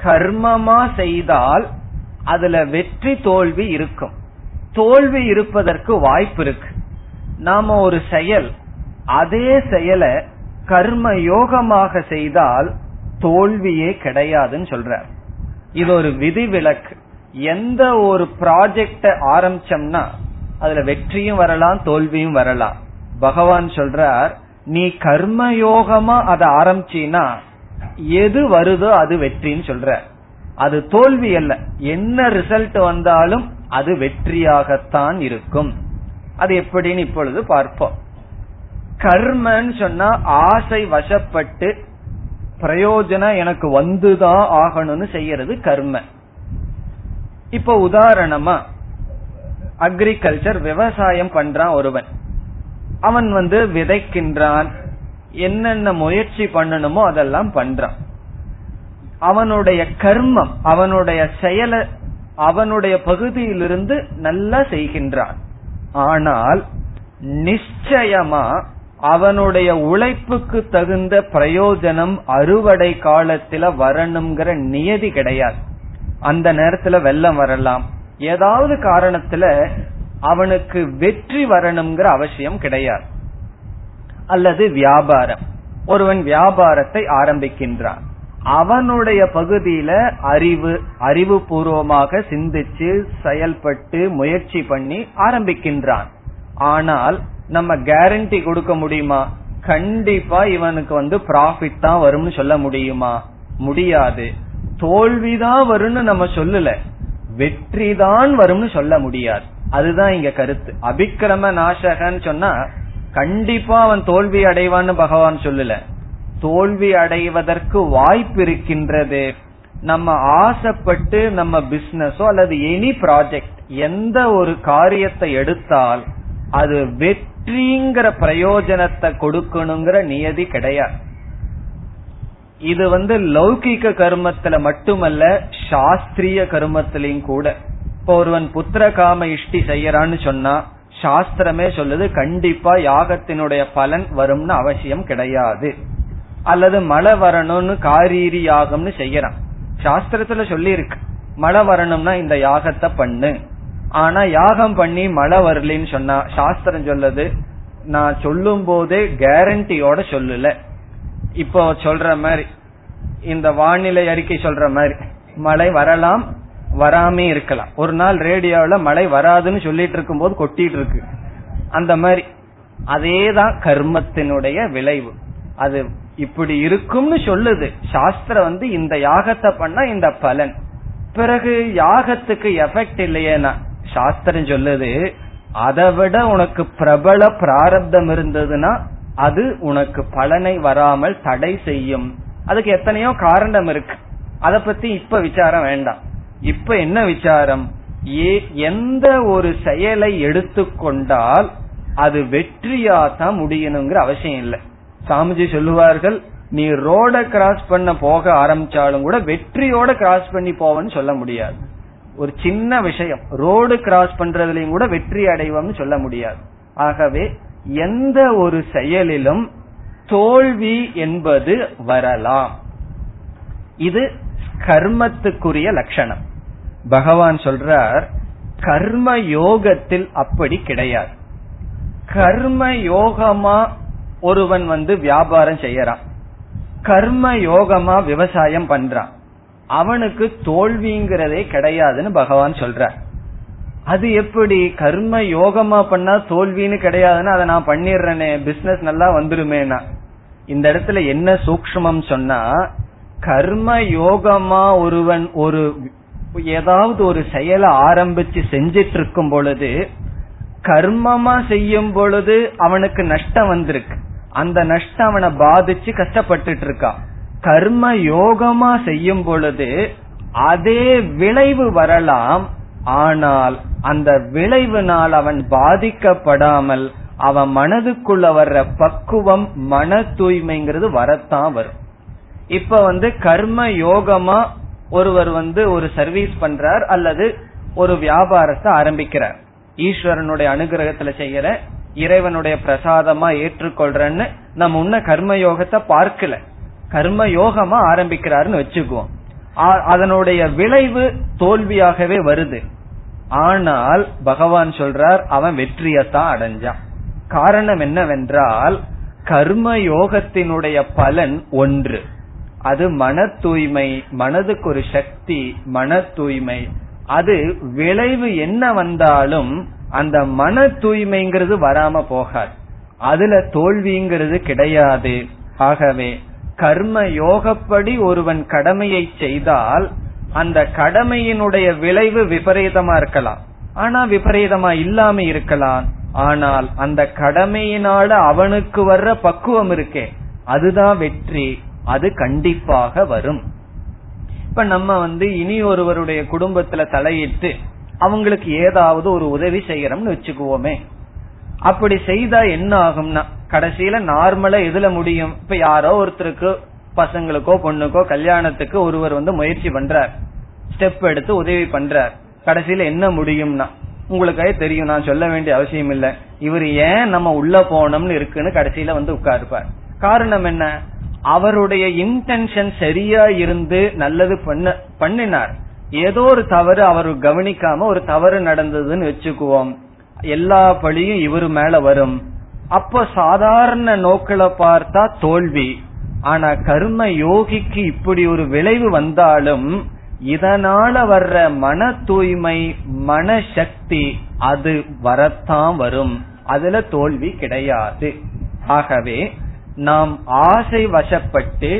கர்மமா செய்தால் அதுல வெற்றி தோல்வி இருக்கும். தோல்வி இருப்பதற்கு வாய்ப்பு இருக்கு. நாம ஒரு செயல் அதே செயலை கர்ம யோகமாக செய்தால் தோல்வியே கிடையாதுன்னு சொல்ற இது ஒரு விதிவிலக்கு. எந்த ஒரு ப்ராஜெக்ட ஆரம்பிச்சோம்னா அதுல வெற்றியும் வரலாம் தோல்வியும் வரலாம். பகவான் சொல்றார் நீ கர்மயோகமா அதை ஆரம்பிச்சினா எது வருதோ அது வெற்றின்னு சொல்ற. அது தோல்வி அல்ல. என்ன ரிசல்ட் வந்தாலும் அது வெற்றியாகத்தான் இருக்கும். அது எப்படின்னு இப்பொழுது பார்ப்போம். கர்மன்னு சொன்னா ஆசை வசப்பட்டு பிரயோஜனம் எனக்கு வந்துதான் ஆகணும்னு செய்யறது கர்ம. இப்ப உதாரணமா அக்ரிகல்ச்சர் விவசாயம் பண்றான் ஒருவன். அவன் வந்து விதைக்கின்றான். என்னென்ன முயற்சி பண்ணணுமோ அதெல்லாம் பண்றான். அவனுடைய கர்மம் அவனுடைய செயல அவனுடைய பகுதியிலிருந்து நல்லா செய்கின்றான். ஆனால் நிச்சயமா அவனுடைய உழைப்புக்கு தகுந்த பிரயோஜனம் அறுவடை காலத்துல வரணுங்கிற நியதி கிடையாது. அந்த நேரத்துல வெள்ளம் வரலாம். ஏதாவது காரணத்துல அவனுக்கு வெற்றி வரணுங்கிற அவசியம் கிடையாது. அல்லது வியாபாரம். ஒருவன் வியாபாரத்தை ஆரம்பிக்கின்றான். அவனுடைய பகுதியில அறிவு அறிவு பூர்வமாக சிந்திச்சு செயல்பட்டு முயற்சி பண்ணி ஆரம்பிக்கின்றான். ஆனால் நம்ம கேரண்டி கொடுக்க முடியுமா? கண்டிப்பா இவனுக்கு வந்து ப்ராஃபிட் தான் வரும்னு சொல்ல முடியுமா? முடியாது. தோல்விதான் வரும்னு நம்ம சொல்லல. வெற்றி தான் வரும்னு சொல்ல முடியாது. அதுதான் இங்க கருத்து. அபிக்கிரம நாசகன்னு சொன்னா கண்டிப்பா அவன் தோல்வி அடைவான்னு பகவான் சொல்லல. தோல்வி அடைவதற்கு வாய்ப்பு இருக்கின்றது. நம்ம ஆசைப்பட்டு நம்ம பிசினஸோ அல்லது எனி ப்ராஜெக்ட் எந்த ஒரு காரியத்தை எடுத்தால் அது வெற்றிங்கிற பிரயோஜனத்தை கொடுக்கணுங்கிற நியதி கிடையாது. இது வந்து லௌகிக கர்மத்துல மட்டுமல்ல சாஸ்திரிய கர்மத்திலையும் கூட. இப்போ ஒருவன் புத்திர காம இஷ்டி செய்யறான்னு சொன்னா சாஸ்திரமே சொல்லுது கண்டிப்பா யாகத்தினுடைய பலன் வரும்னு அவசியம் கிடையாது. அல்லது மழை வரணும்னு காரீரி யாகம்னு செய்யறான். சாஸ்திரத்துல சொல்லி இருக்கு மழை வரணும்னா இந்த யாகத்தை பண்ணு. ஆனா யாகம் பண்ணி மழை வரலன்னு சொன்னா சாஸ்திரம் சொல்லுது நான் சொல்லும் போதே கேரண்டியோட சொல்லல. இப்போ சொல்ற மாதிரி இந்த வானிலை அறிக்கை சொல்ற மாதிரி மழை வரலாம் வராமே இருக்கலாம். ஒரு நாள் ரேடியோவில் மழை வராதுன்னு சொல்லிட்டு இருக்கும் போது கொட்டிட்டு இருக்கு. அந்த மாதிரி அதேதான் கர்மத்தினுடைய விளைவு. அது இப்படி இருக்கும்னு சொல்லுது. சாஸ்திரம் வந்து இந்த யாகத்தை பண்ணா இந்த பலன். பிறகு யாகத்துக்கு எஃபெக்ட் இல்லையேனா? சாஸ்திரம் சொல்லுது அதை விட உனக்கு பிரபல பிராரப்தம் இருந்ததுன்னா அது உனக்கு பலனை வராமல் தடை செய்யும். அதுக்கு எத்தனையோ காரணம் இருக்கு. அத பத்தி இப்ப விசாரம் வேண்டாம். இப்ப என்ன விசாரம்? ஏ எந்த ஒரு செயலை எடுத்துக்கொண்டால் அது வெற்றியா தான் முடியணுங்கிற அவசியம் இல்லை. சாமிஜி சொல்லுவார்கள் நீ ரோட கிராஸ் பண்ண போக ஆரம்பிச்சாலும் கூட வெற்றியோட கிராஸ் பண்ணி போவன்னு சொல்ல முடியாது. ஒரு சின்ன விஷயம் ரோடு கிராஸ் பண்றதுலயும் கூட வெற்றி அடைவோம்னு சொல்ல முடியாது. ஆகவே எந்த ஒரு செயலிலும் தோல்வி என்பது வரலாம். இது கர்மத்துக்குரிய லட்சணம். பகவான் சொல்றார் கர்ம யோகத்தில் அப்படி கிடையாது. கர்ம யோகமா ஒருவன் வந்து வியாபாரம் செய்யறான். கர்ம யோகமா விவசாயம் பண்றான். அவனுக்கு தோல்விங்கிறதே கிடையாதுன்னு பகவான் சொல்றார். அது எப்படி? கர்ம யோகமா பண்ணா தோல்வின்னு கிடையாதுன்னு அதை நான் பண்ணிடுறேனே பிசினஸ் நல்லா வந்துருமேனா இந்த இடத்துல என்ன சூக்மம் சொன்னா கர்ம யோகமா ஒருவன் ஒரு ஏதாவது ஒரு செயலை ஆரம்பிச்சு செஞ்சிட்டு இருக்கும் பொழுது கர்மமா செய்யும் பொழுது அவனுக்கு நஷ்டம் வந்திருக்கு. அந்த நஷ்டம் அவனை பாதிச்சு கஷ்டப்பட்டுட்டு இருக்கான் கர்ம யோகமா செய்யும் பொழுது அதே விளைவு வரலாம் ஆனால் அந்த விளைவினால் அவன் பாதிக்கப்படாமல் அவன் மனதுக்குள்ள வர்ற பக்குவம் மன தூய்மைங்கிறது வரத்தான் வரும். இப்ப வந்து கர்ம யோகமா ஒருவர் வந்து ஒரு சர்வீஸ் பண்றார் அல்லது ஒரு வியாபாரத்தை ஆரம்பிக்கிறார். ஈஸ்வரனுடைய அனுகிரகத்துல செய்யற இறைவனுடைய பிரசாதமா ஏற்றுக்கொள்றன்னு நம்ம உன்ன கர்ம யோகத்தை பார்க்கல. கர்ம யோகமா ஆரம்பிக்கிறாருன்னு வச்சுக்குவோம். அதனுடைய விளைவு தோல்வியாகவே வருது. ஆனால் பகவான் சொல்றார் அவன் வெற்றியத்தான் அடைஞ்சான். காரணம் என்னவென்றால் கர்ம யோகத்தினுடைய பலன் ஒன்று. அது மன தூய்மை மனதுக்கு ஒரு சக்தி மன தூய்மை அது விளைவு என்ன வந்தாலும் அந்த மன தூய்மைங்கிறது வராம போகாது. அதுல தோல்விங்கிறது கிடையாது. ஆகவே கர்ம யோகப்படி ஒருவன் கடமையை செய்தால் அந்த கடமையினுடைய விளைவு விபரீதமா இருக்கலாம். ஆனா விபரீதமா இல்லாம இருக்கலாம். ஆனால் அந்த கடமையினால அவனுக்கு வர்ற பக்குவம் இருக்கே அதுதான் வெற்றி அது கண்டிப்பாக வரும். இப்ப நம்ம வந்து இனி ஒருவருடைய குடும்பத்துல தலையிட்டு அவங்களுக்கு ஏதாவது ஒரு உதவி செய்யறோம்னு வச்சுக்குவோமே. அப்படி செய்தா என்ன ஆகும்னா கடைசியில நார்மலா எதுல முடியும்? இப்ப யாரோ ஒருத்தருக்கு பசங்களுக்கோ பொண்ணுக்கோ கல்யாணத்துக்கு ஒருவர் வந்து முயற்சி பண்றார். ஸ்டெப் எடுத்து உதவி பண்றார். கடைசியில என்ன முடியும்னா உங்களுக்காக தெரியும் நான் சொல்ல வேண்டிய அவசியம் இல்ல. இவர் ஏன் நம்ம உள்ள போனோம்னு இருக்குன்னு கடைசியில வந்து உட்காருப்பார். காரணம் என்ன? அவருடைய இன்டென்ஷன் சரியா இருந்து நல்லது பண்ண பண்ணினார். ஏதோ ஒரு தவறு அவர் கவனிக்காம ஒரு தவறு நடந்ததுன்னு வச்சுக்குவோம். எல்லா பழியும் இவரு மேல வரும். அப்ப சாதாரண நோக்கில பார்த்தா தோல்வி. ஆனா கர்ம யோகிக்கு இப்படி ஒரு விளைவு வந்தாலும் இதனால வர்ற மன தூய்மை மன சக்தி அது வரத்தான் வரும். அதுல தோல்வி கிடையாது. ஆகவே நாம் ஆசை வசப்பட்டு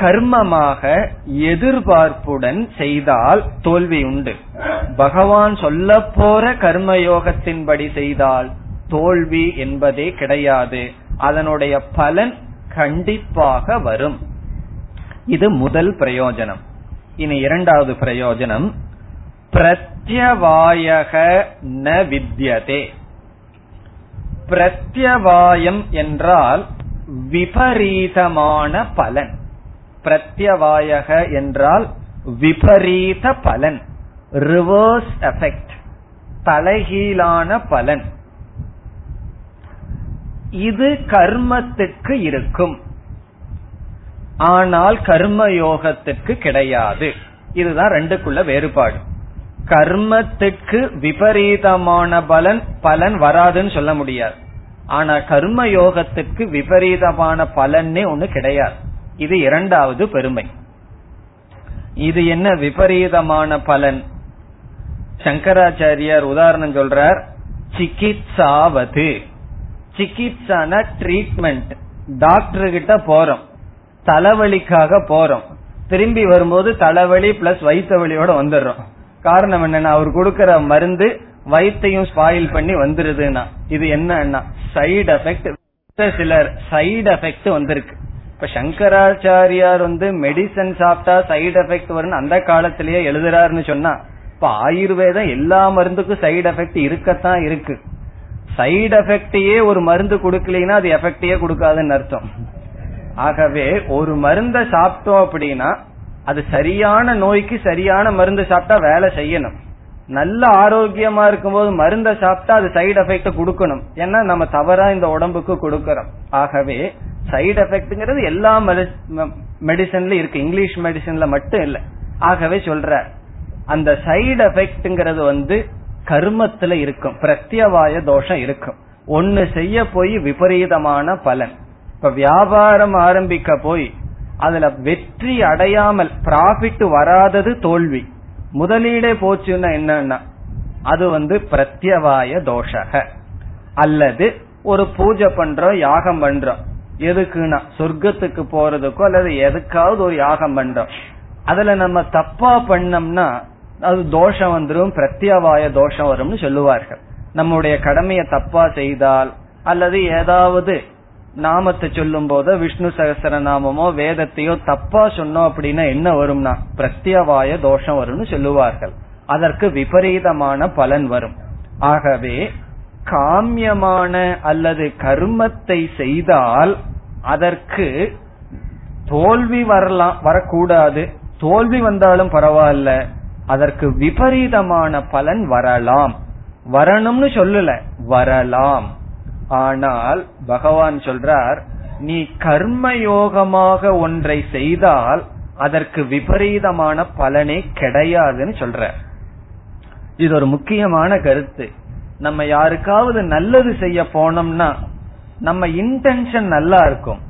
கர்மமாக எதிர்பார்ப்புடன் செய்தால் தோல்வி உண்டு. பகவான் சொல்ல போற கர்மயோகத்தின்படி செய்தால் தோல்வி என்பதே கிடையாது. அதனுடைய பலன் கண்டிப்பாக வரும். இது முதல் பிரயோஜனம். இனி இரண்டாவது பிரயோஜனம். பிரத்யவாயக ந வித்யதே. பிரத்யவாயம் என்றால் விபரீதமான பலன். பிரத்யவாயக என்றால் விபரீத பலன். ரிவர்ஸ் எஃபெக்ட் தலைகீழான பலன். இது கர்மத்துக்கு இருக்கும். ஆனால் கர்ம யோகத்துக்கு கிடையாது. இதுதான் ரெண்டுக்குள்ள வேறுபாடு. கர்மத்துக்கு விபரீதமான பலன் பலன் வராதுன்னு சொல்ல முடியாது. ஆனா கர்ம யோகத்துக்கு விபரீதமான பலன்னே ஒண்ணு கிடையாது. இது இரண்டாவது பெருமை. இது என்ன விபரீதமான பலன்? சங்கராச்சாரியார் உதாரணம் சொல்றார் சிகிச்சாவது சிகிச்சான ட்ரீட்மெண்ட் டாக்டர் கிட்ட போறோம். தலைவலிக்காக போறோம். திரும்பி வரும்போது தலைவலி பிளஸ் வயிற்று வலியோட வந்துடுறோம். காரணம் என்னன்னா அவர் கொடுக்கற மருந்து வயிற்றையும் ஸ்பாயில் பண்ணி வந்துருதுன்னா. இது என்னன்னா சைடு எஃபெக்ட் சிலர் சைடு எஃபெக்ட் வந்திருக்கு. இப்ப சங்கராச்சாரியார் வந்து மெடிசன் சாப்பிட்டா சைடு எஃபெக்ட் வரும்னு அந்த காலத்திலேயே எழுதுறாருன்னு சொன்னா இப்ப ஆயுர்வேதம் எல்லா மருந்துக்கும் சைடு எஃபெக்ட் இருக்கத்தான் இருக்கு. சைடு எஃபெக்டையே ஒரு மருந்து கொடுக்கலனா அது எஃபெக்டையே கொடுக்காதுன்னு அர்த்தம். ஆகவே ஒரு மருந்த சாப்பிட்டோம் அப்படின்னா அது சரியான நோய்க்கு சரியான மருந்து சாப்பிட்டா வேலை செய்யணும். நல்ல ஆரோக்கியமா இருக்கும்போது மருந்த சாப்பிட்டா அது சைடு எஃபெக்ட் கொடுக்கணும். ஏன்னா நம்ம தவறா இந்த உடம்புக்கு கொடுக்கறோம். ஆகவே சைடு எஃபெக்ட்ங்கிறது எல்லா மெடிசன்ல இருக்கு. இங்கிலீஷ் மெடிசன்ல மட்டும் இல்ல. ஆகவே சொல்ற அந்த சைடு எஃபெக்ட்ங்கிறது வந்து கர்மத்துல இருக்கும் பிரத்யவாய தோஷம் இருக்கும். ஒன்னு செய்ய போய் விபரீதமான பலன். இப்ப வியாபாரம் ஆரம்பிக்க போய் அதுல வெற்றி அடையாமல் ப்ராஃபிட் வராதது தோல்வி. முதலீடே போச்சுன்னா என்னன்னா அது வந்து பிரத்யவாய தோஷக. அல்லது ஒரு பூஜை பண்றோம் யாகம் பண்றோம். எதுக்குன்னா சொர்க்கத்துக்கு போறதுக்கோ அல்லது எதுக்காவது ஒரு யாகம் பண்றோம். அதுல நம்ம தப்பா பண்ணோம்னா அது தோஷம் வந்துடும் பிரத்யவாய தோஷம் வரும்னு சொல்லுவார்கள். நம்முடைய கடமையை தப்பா செய்தால் அல்லது ஏதாவது நாமத்தை சொல்லும் போதோ விஷ்ணு சகசர நாமமோ வேதத்தையோ தப்பா சொன்னோம் அப்படின்னா என்ன வரும்னா பிரத்யவாய தோஷம் வரும்னு சொல்லுவார்கள். அதற்கு விபரீதமான பலன் வரும். ஆகவே காமியமான அல்லது கர்மத்தை செய்தால் அதற்கு தோல்வி வரலாம் வரக்கூடாது. தோல்வி வந்தாலும் பரவாயில்ல. அதற்கு விபரீதமான பலன் வரலாம். வரணும்னு சொல்லல. வரலாம். ஆனால் பகவான் சொல்றார் நீ கர்மயோகமாக ஒன்றை செய்தால் அதற்கு விபரீதமான பலனே கிடையாதுன்னு சொல்ற இது ஒரு முக்கியமான கருத்து. நம்ம யாருக்காவது நல்லது செய்ய போனோம்னா நம்ம இன்டென்ஷன் நல்லா இருக்கும்.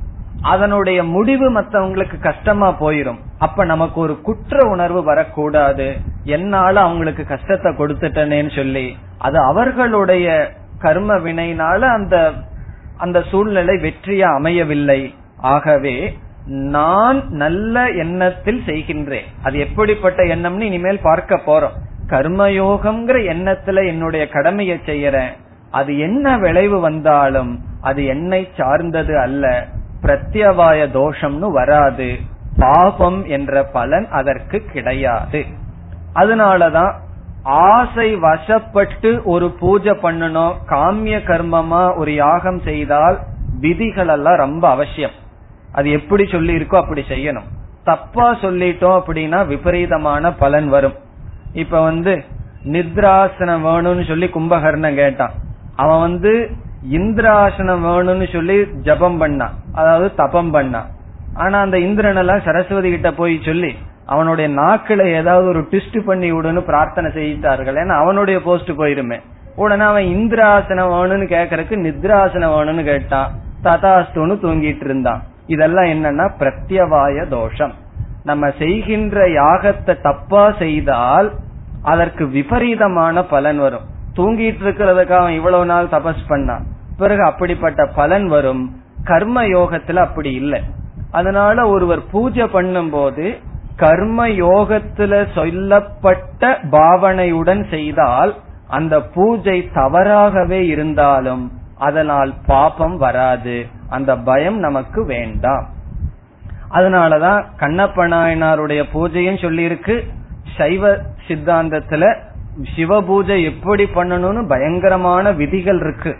அதனுடைய முடிவு மத்தவங்களுக்கு கஷ்டமா போயிரும். அப்ப நமக்கு ஒரு குற்ற உணர்வு வரக்கூடாது. என்னால அவங்களுக்கு கஷ்டத்தை கொடுத்துட்டனேன்னு சொல்லி அது அவர்களுடைய கர்ம வினைனால அந்த அந்த சூழ்நிலை வெற்றியா அமையவில்லை. ஆகவே நான் நல்ல எண்ணத்தில் செய்கின்றேன். அது எப்படிப்பட்ட எண்ணம்னு இனிமேல் பார்க்க போறோம். கர்மயோகம்ங்கிற எண்ணத்துல என்னுடைய கடமையை செய்யறேன். அது என்ன விளைவு வந்தாலும் அது என்னை சார்ந்தது அல்ல. பிரத்யவாய தோஷம்னு வராது. பாபம் என்ற பலன் அதற்கு கிடையாது. அதனாலதான் ஆசை வசப்பட்டு ஒரு பூஜை பண்ணணும் காமிய கர்மமா ஒரு யாகம் செய்தால் விதிகள் எல்லாம் ரொம்ப அவசியம். அது எப்படி சொல்லி இருக்கோ அப்படி செய்யணும். தப்பா சொல்லிட்டோம் அப்படின்னா விபரீதமான பலன் வரும். இப்ப வந்து நித்ராசனம் வேணும்னு சொல்லி கும்பகர்ணன் கேட்டான். அவன் வந்து இந்திராசனம் வேணும்னு சொல்லி ஜபம் பண்ணான் அதாவது தபம் பண்ணான் ஆனா அந்த இந்திரன் எல்லாம் சரஸ்வதி கிட்ட போய் சொல்லி அவனுடைய நாக்குல ஏதாவது ஒரு ட்விஸ்ட் பண்ணி விடுன்னு பிரார்த்தனை செய்தார்கள். ஏன்னா அவனுடைய போஸ்ட் போயிருமே. உடனே அவன் இந்திராசனம் வேணும்னு கேக்குறதுக்கு நித்ராசனம் வேணும்னு கேட்டான் ததாஸ்துன்னு தூங்கிட்டு இருந்தான். இதெல்லாம் என்னன்னா பிரத்யவாய தோஷம். நம்ம செய்கின்ற யாகத்தை தப்பா செய்தால் அதற்கு விபரீதமான பலன் வரும். தூங்கிட்டு இருக்கிறதுக்காக அவன் இவ்வளவு நாள் தபஸ் பண்ணான். பிறகு அப்படிப்பட்ட பலன் வரும். கர்ம யோகத்துல அப்படி இல்லை. அதனால ஒருவர் பூஜை பண்ணும் போது கர்ம யோகத்துல சொல்லப்பட்ட பாவனையுடன் செய்தால் அந்த பூஜை தவறாகவே இருந்தாலும் அதனால் பாபம் வராது. அந்த பயம் நமக்கு வேண்டாம். அதனாலதான் கண்ணப்ப நாயனாருடைய பூஜையும் சொல்லியிருக்கு. சைவ சித்தாந்தத்துல சிவ பூஜை எப்படி பண்ணணும்னு பயங்கரமான விதிகள் இருக்கு.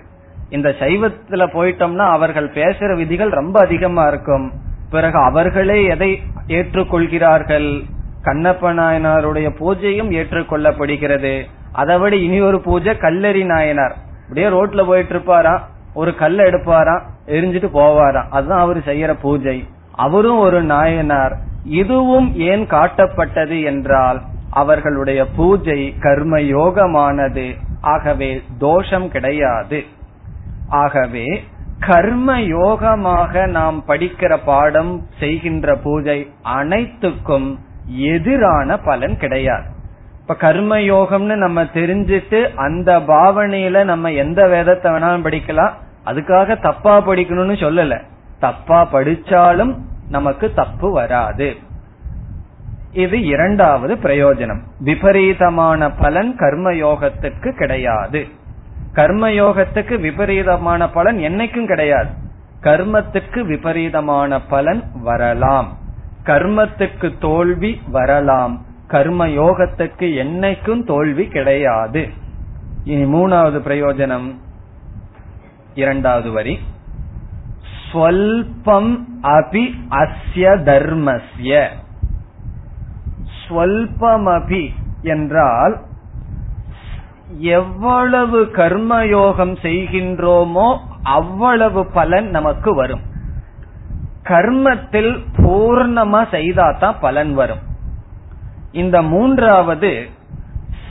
இந்த சைவத்துல போயிட்டோம்னா அவர்கள் பேசுற விதிகள் ரொம்ப அதிகமா இருக்கும். பிறகு அவர்களே எதை ஏற்றுக்கொள்கிறார்கள்? கண்ணப்ப நாயனாருடைய பூஜையும் ஏற்றுக்கொள்ளப்படுகிறது. அதை விட இனி ஒரு பூஜை கல்லறி நாயனார். அப்படியே ரோட்ல போயிட்டு இருப்பாராம் ஒரு கல் எடுப்பாராம் எரிஞ்சிட்டு போவாராம் அதுதான் அவரு செய்யற பூஜை. அவரும் ஒரு நாயனார். இதுவும் ஏன் காட்டப்பட்டது என்றால் அவர்களுடைய பூஜை கர்ம யோகமானது ஆகவே தோஷம் கிடையாது. ஆகவே கர்ம யோகமாக நாம் படிக்கிற பாடம் செய்கின்ற பூஜை அனைத்துக்கும் எதிரான பலன் கிடையாது. இப்ப கர்ம யோகம்னு நம்ம தெரிஞ்சிட்டு அந்த பாவனையில நம்ம எந்த வேதத்தை வேணாலும் படிக்கலாம். அதுக்காக தப்பா படிக்கணும்னு சொல்லல. தப்பா படிச்சாலும் நமக்கு தப்பு வராது. இது இரண்டாவது பிரயோஜனம். விபரீதமான பலன் கர்மயோகத்துக்கு கிடையாது. கர்மயோகத்துக்கு விபரீதமான பலன் என்னைக்கும் கிடையாது. கர்மத்துக்கு விபரீதமான பலன் வரலாம். கர்மத்துக்கு தோல்வி வரலாம். கர்ம யோகத்துக்கு என்னைக்கும் தோல்வி கிடையாது. இனி மூணாவது பிரயோஜனம். இரண்டாவது வரி. ஸ்வல்பம் அபி அஸ்ய தர்மஸ்ய. ஸ்வல்பமபி என்றால் எவ்வளவு கர்மயோகம் செய்கின்றோமோ அவ்வளவு பலன் நமக்கு வரும். கர்மத்தில் பூர்ணமா செய்தாதான் பலன் வரும். இந்த மூன்றாவது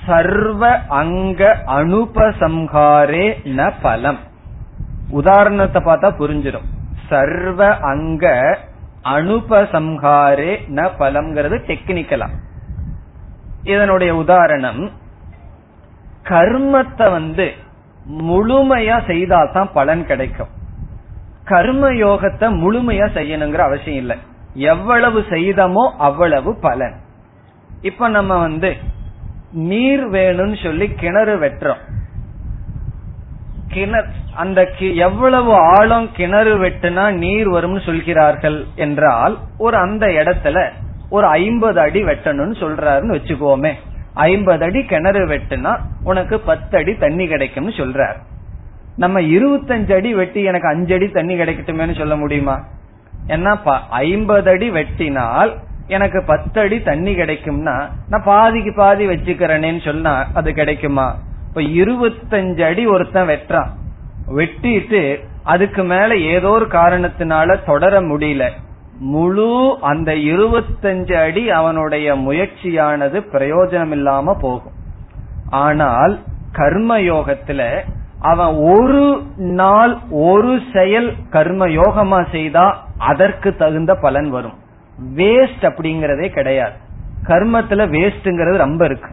சர்வ அங்க அனுபசம்ஹாரே ந பலம். உதாரணத்தை பார்த்தா புரிஞ்சிடும். சர்வ அங்க அனுபசம்ஹாரே ந பலம்ங்கிறது டெக்னிக்கலா இதனுடைய உதாரணம் கர்மத்தை வந்து முழுமையா செய்தால்தான் பலன் கிடைக்கும். கர்ம யோகத்தை முழுமையா செய்யணுங்கிற அவசியம் இல்லை. எவ்வளவு செய்தமோ அவ்வளவு பலன். இப்ப நம்ம வந்து நீர் வேணும்னு சொல்லி கிணறு வெட்டுறோம். கிணறு அந்த எவ்வளவு ஆழம் கிணறு வெட்டுனா நீர் வரும்னு சொல்கிறார்கள் என்றால் ஒரு அந்த இடத்துல ஒரு ஐம்பது அடி வெட்டணும்னு சொல்றாருன்னு வச்சுக்கோமே. ஐம்பது அடி கிணறு வெட்டுனா உனக்கு பத்து அடி தண்ணி கிடைக்கும்னு சொல்றாரு. நம்ம இருபத்தஞ்சு அடி வெட்டி எனக்கு அஞ்சு அடி தண்ணி கிடைக்கட்டுமேனு சொல்ல முடியுமா? ஏன்னா ஐம்பது அடி வெட்டினால் எனக்கு பத்து அடி தண்ணி கிடைக்கும்னா நான் பாதிக்கு பாதி வச்சுக்கிறேனேன்னு சொன்னா அது கிடைக்குமா? இப்ப இருபத்தஞ்சு அடி ஒருத்தன் வெட்டுறான். வெட்டிட்டு அதுக்கு மேல ஏதோ ஒரு காரணத்தினால தொடர முடியல. முழு அந்த இருபத்தஞ்சு அடி அவனுடைய முயற்சியானது பிரயோஜனம் இல்லாம போகும். ஆனால் கர்ம யோகத்துல அவன் ஒரு நாள் ஒரு செயல் கர்ம யோகமா செய்தா அதற்கு தகுந்த பலன் வரும். வேஸ்ட் அப்படிங்கறதே கிடையாது. கர்மத்துல வேஸ்ட்ங்கிறது ரொம்ப இருக்கு.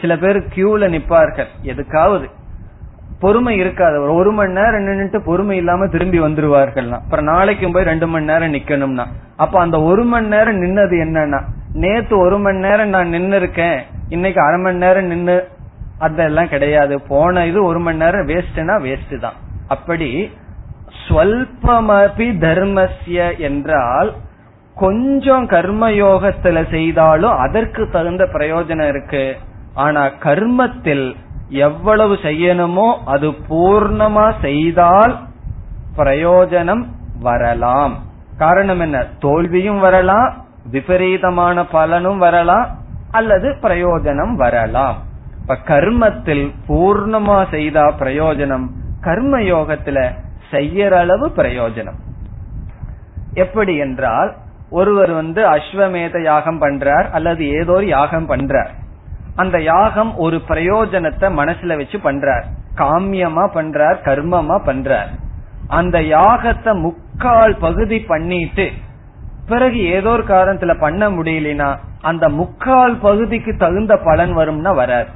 சில பேர் கியூல நிப்பார்கள். எதுக்காவது பொறுமை இருக்காது. ஒரு ஒரு மணி நேரம் நின்றுட்டு பொறுமை இல்லாம திரும்பி வந்துருவார்கள் அப்புறம் நாளைக்கும் போய் ரெண்டு மணி நேரம் நிக்கணும்னா. அப்ப அந்த ஒரு மணி நேரம் நின்னது என்னன்னா நேத்து ஒரு மணி நேரம் நான் நின்னு இருக்கேன் இன்னைக்கு அரை மணி நேரம் நின்னு அதெல்லாம் கிடையாது. போன இது ஒரு மணி நேரம் வேஸ்ட்னா வேஸ்ட் தான். அப்படி ஸ்வல்பமபி தர்மஸ்ய என்றால் கொஞ்சம் கர்மயோகத்துல செய்தாலும் அதற்கு தகுந்த பிரயோஜனம் இருக்கு. ஆனா கர்மத்தில் எவ்வளவு செய்யணுமோ அது பூர்ணமா செய்தால் பிரயோஜனம் வரலாம். காரணம் என்ன? தோல்வியும் வரலாம் விபரீதமான பலனும் வரலாம் அல்லது பிரயோஜனம் வரலாம். இப்ப கர்மத்தில் பூர்ணமா செய்தா பிரயோஜனம்? கர்ம யோகத்துல செய்யற அளவு பிரயோஜனம். எப்படி என்றால் ஒருவர் வந்து அஸ்வமேத யாகம் பண்றார் அல்லது ஏதோ ஒரு யாகம் பண்றார். அந்த யாகம் ஒரு பிரயோஜனத்தை மனசுல வச்சு பண்றார். காமியமா பண்றார் கர்மமா பண்றார். அந்த யாகத்தை முக்கால் பகுதி பண்ணிட்டு பிறகு ஏதோ ஒரு காரணத்துல பண்ண முடியலனா அந்த முக்கால் பகுதிக்கு தகுந்த பலன் வரும்னா வராது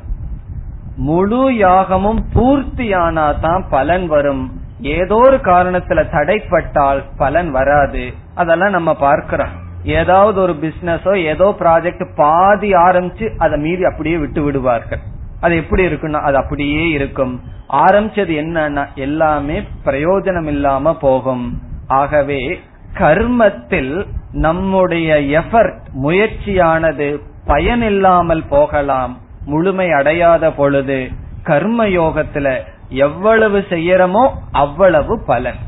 முழு யாகமும் பூர்த்தியானா தான் பலன் வரும். ஏதோ ஒரு காரணத்துல தடைப்பட்டால் பலன் வராது. அதெல்லாம் நம்ம பார்க்கிறோம். ஏதாவது ஒரு பிசினஸோ ஏதோ ப்ராஜெக்ட் பாதி ஆரம்பிச்சு அதை மீறி அப்படியே விட்டு விடுவார்கள். அது எப்படி இருக்குன்னா அது அப்படியே இருக்கும். ஆரம்பிச்சது என்னன்னா எல்லாமே பிரயோஜனம் இல்லாம போகும். ஆகவே கர்மத்தில் நம்முடைய எஃபர்ட் முயற்சியானது பயன் இல்லாமல் போகலாம் முழுமை அடையாத பொழுது கர்ம யோகத்துல எவ்வளவு செய்யறமோ அவ்வளவு பலன்.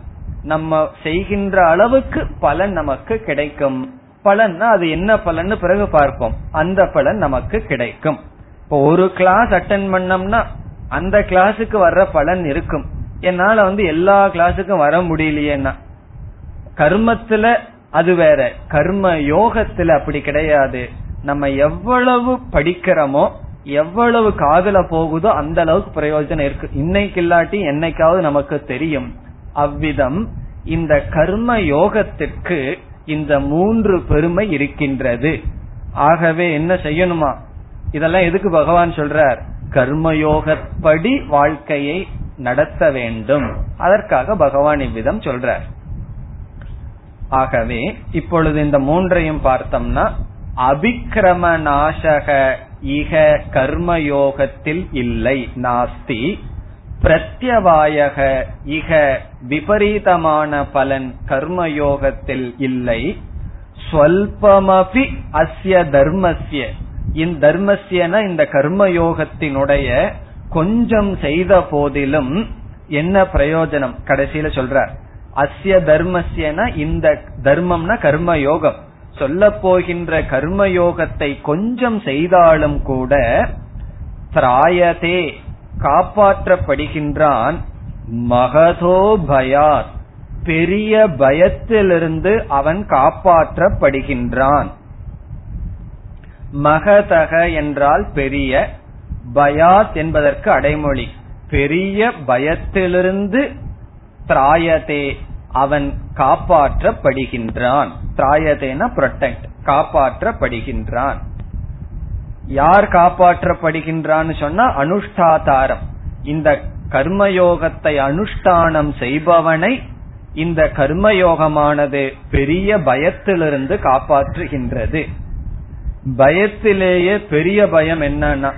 நம்ம செய்கின்ற அளவுக்கு பலன் நமக்கு கிடைக்கும். பலன்னா அது என்ன பலன் பிறகு பார்ப்போம். அந்த பலன் நமக்கு கிடைக்கும். இப்போ ஒரு கிளாஸ் அட்டன் பண்ணோம்னா அந்த கிளாஸுக்கு வர்ற பலன் இருக்கும். என்னால வந்து எல்லா கிளாஸுக்கும் வர முடியலையேன்னா கர்மத்துல அது வேற. கர்ம யோகத்துல அப்படி கிடையாது. நம்ம எவ்வளவு படிக்கிறோமோ எவ்வளவு காதல போகுதோ அந்த அளவுக்கு பிரயோஜனம் இருக்கு. இன்னைக்கு இல்லாட்டி என்னைக்காவது நமக்கு தெரியும். அவ்விதம் இந்த கர்ம யோகத்திற்கு இந்த மூன்று பெருமை இருக்கின்றது. ஆகவே என்ன செய்யணுமா? இதெல்லாம் எதுக்கு பகவான் சொல்றார்? கர்மயோகப்படி வாழ்க்கையை நடத்த வேண்டும். அதற்காக பகவான் இவ்விதம் சொல்றார். ஆகவே இப்பொழுது இந்த மூன்றையும் பார்த்தோம்னா அபிக்கிரம நாசக இக கர்மயோகத்தில் இல்லை நாஸ்தி. பிரத்யவாயக இக விபரீதமான பலன் கர்மயோகத்தில் இல்லை. ஸ்வல்பமபி அஸ்ய தர்மஸ்ய. இந்த தர்மஸ்யன இந்த கர்மயோகத்தினுடைய கொஞ்சம் செய்த போதிலும் என்ன பிரயோஜனம்? கடைசியில சொல்றார். அஸ்ய தர்மஸ்யன இந்த தர்மம்னா கர்மயோகம். சொல்ல போகின்ற கர்மயோகத்தை கொஞ்சம் செய்தாலும் கூட திராயதே காப்பாற்றப்படுகின்றான் மகதோ பயாத். பெரிய பயத்திலிருந்து அவன் காப்பாற்றப்படுகின்றான். மகதக என்றால் பெரிய பயாத் என்பதற்கு அடைமொழி. பெரிய பயத்திலிருந்து திராயதே அவன் காப்பாற்றப்படுகின்றான். திராயதேன புரொடெக்ட் காப்பாற்றப்படுகின்றான். யார் காப்பாற்றப்படுகின்றான்னு சொன்னா அனுஷ்டாதாரம். இந்த கர்மயோகத்தை அனுஷ்டானம் செய்பவனை இந்த கர்மயோகமானது பெரிய பயத்திலிருந்து காப்பாற்றுகின்றது. பயத்திலேயே பெரிய பயம் என்னன்னா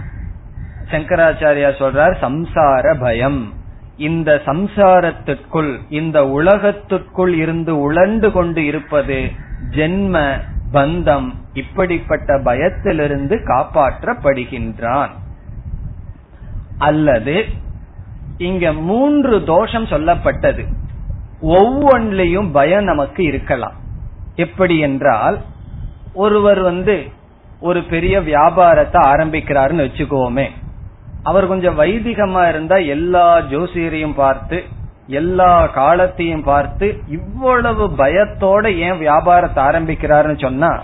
சங்கராச்சாரியா சொல்றார் சம்சார பயம். இந்த சம்சாரத்திற்குள் இந்த உலகத்திற்குள் இருந்து உழண்டு கொண்டு இருப்பது ஜென்ம பந்தம் இப்படிப்பட்ட பயத்திலிருந்து காப்பாற்றப்படுகின்றான். அல்லது இங்க மூன்று தோஷம் சொல்லப்பட்டது. ஒவ்வொன்றிலையும் பயம் நமக்கு இருக்கலாம். எப்படி என்றால் ஒருவர் வந்து ஒரு பெரிய வியாபாரத்தை ஆரம்பிக்கிறாருன்னு வச்சுக்கோமே. அவர் கொஞ்சம் வைதிகமா இருந்தா எல்லா ஜோசியரையும் பார்த்து எல்லா காலத்தையும் பார்த்து இவ்வளவு பயத்தோட ஏன் வியாபாரத்தை ஆரம்பிக்கிறாருன்னு சொன்னா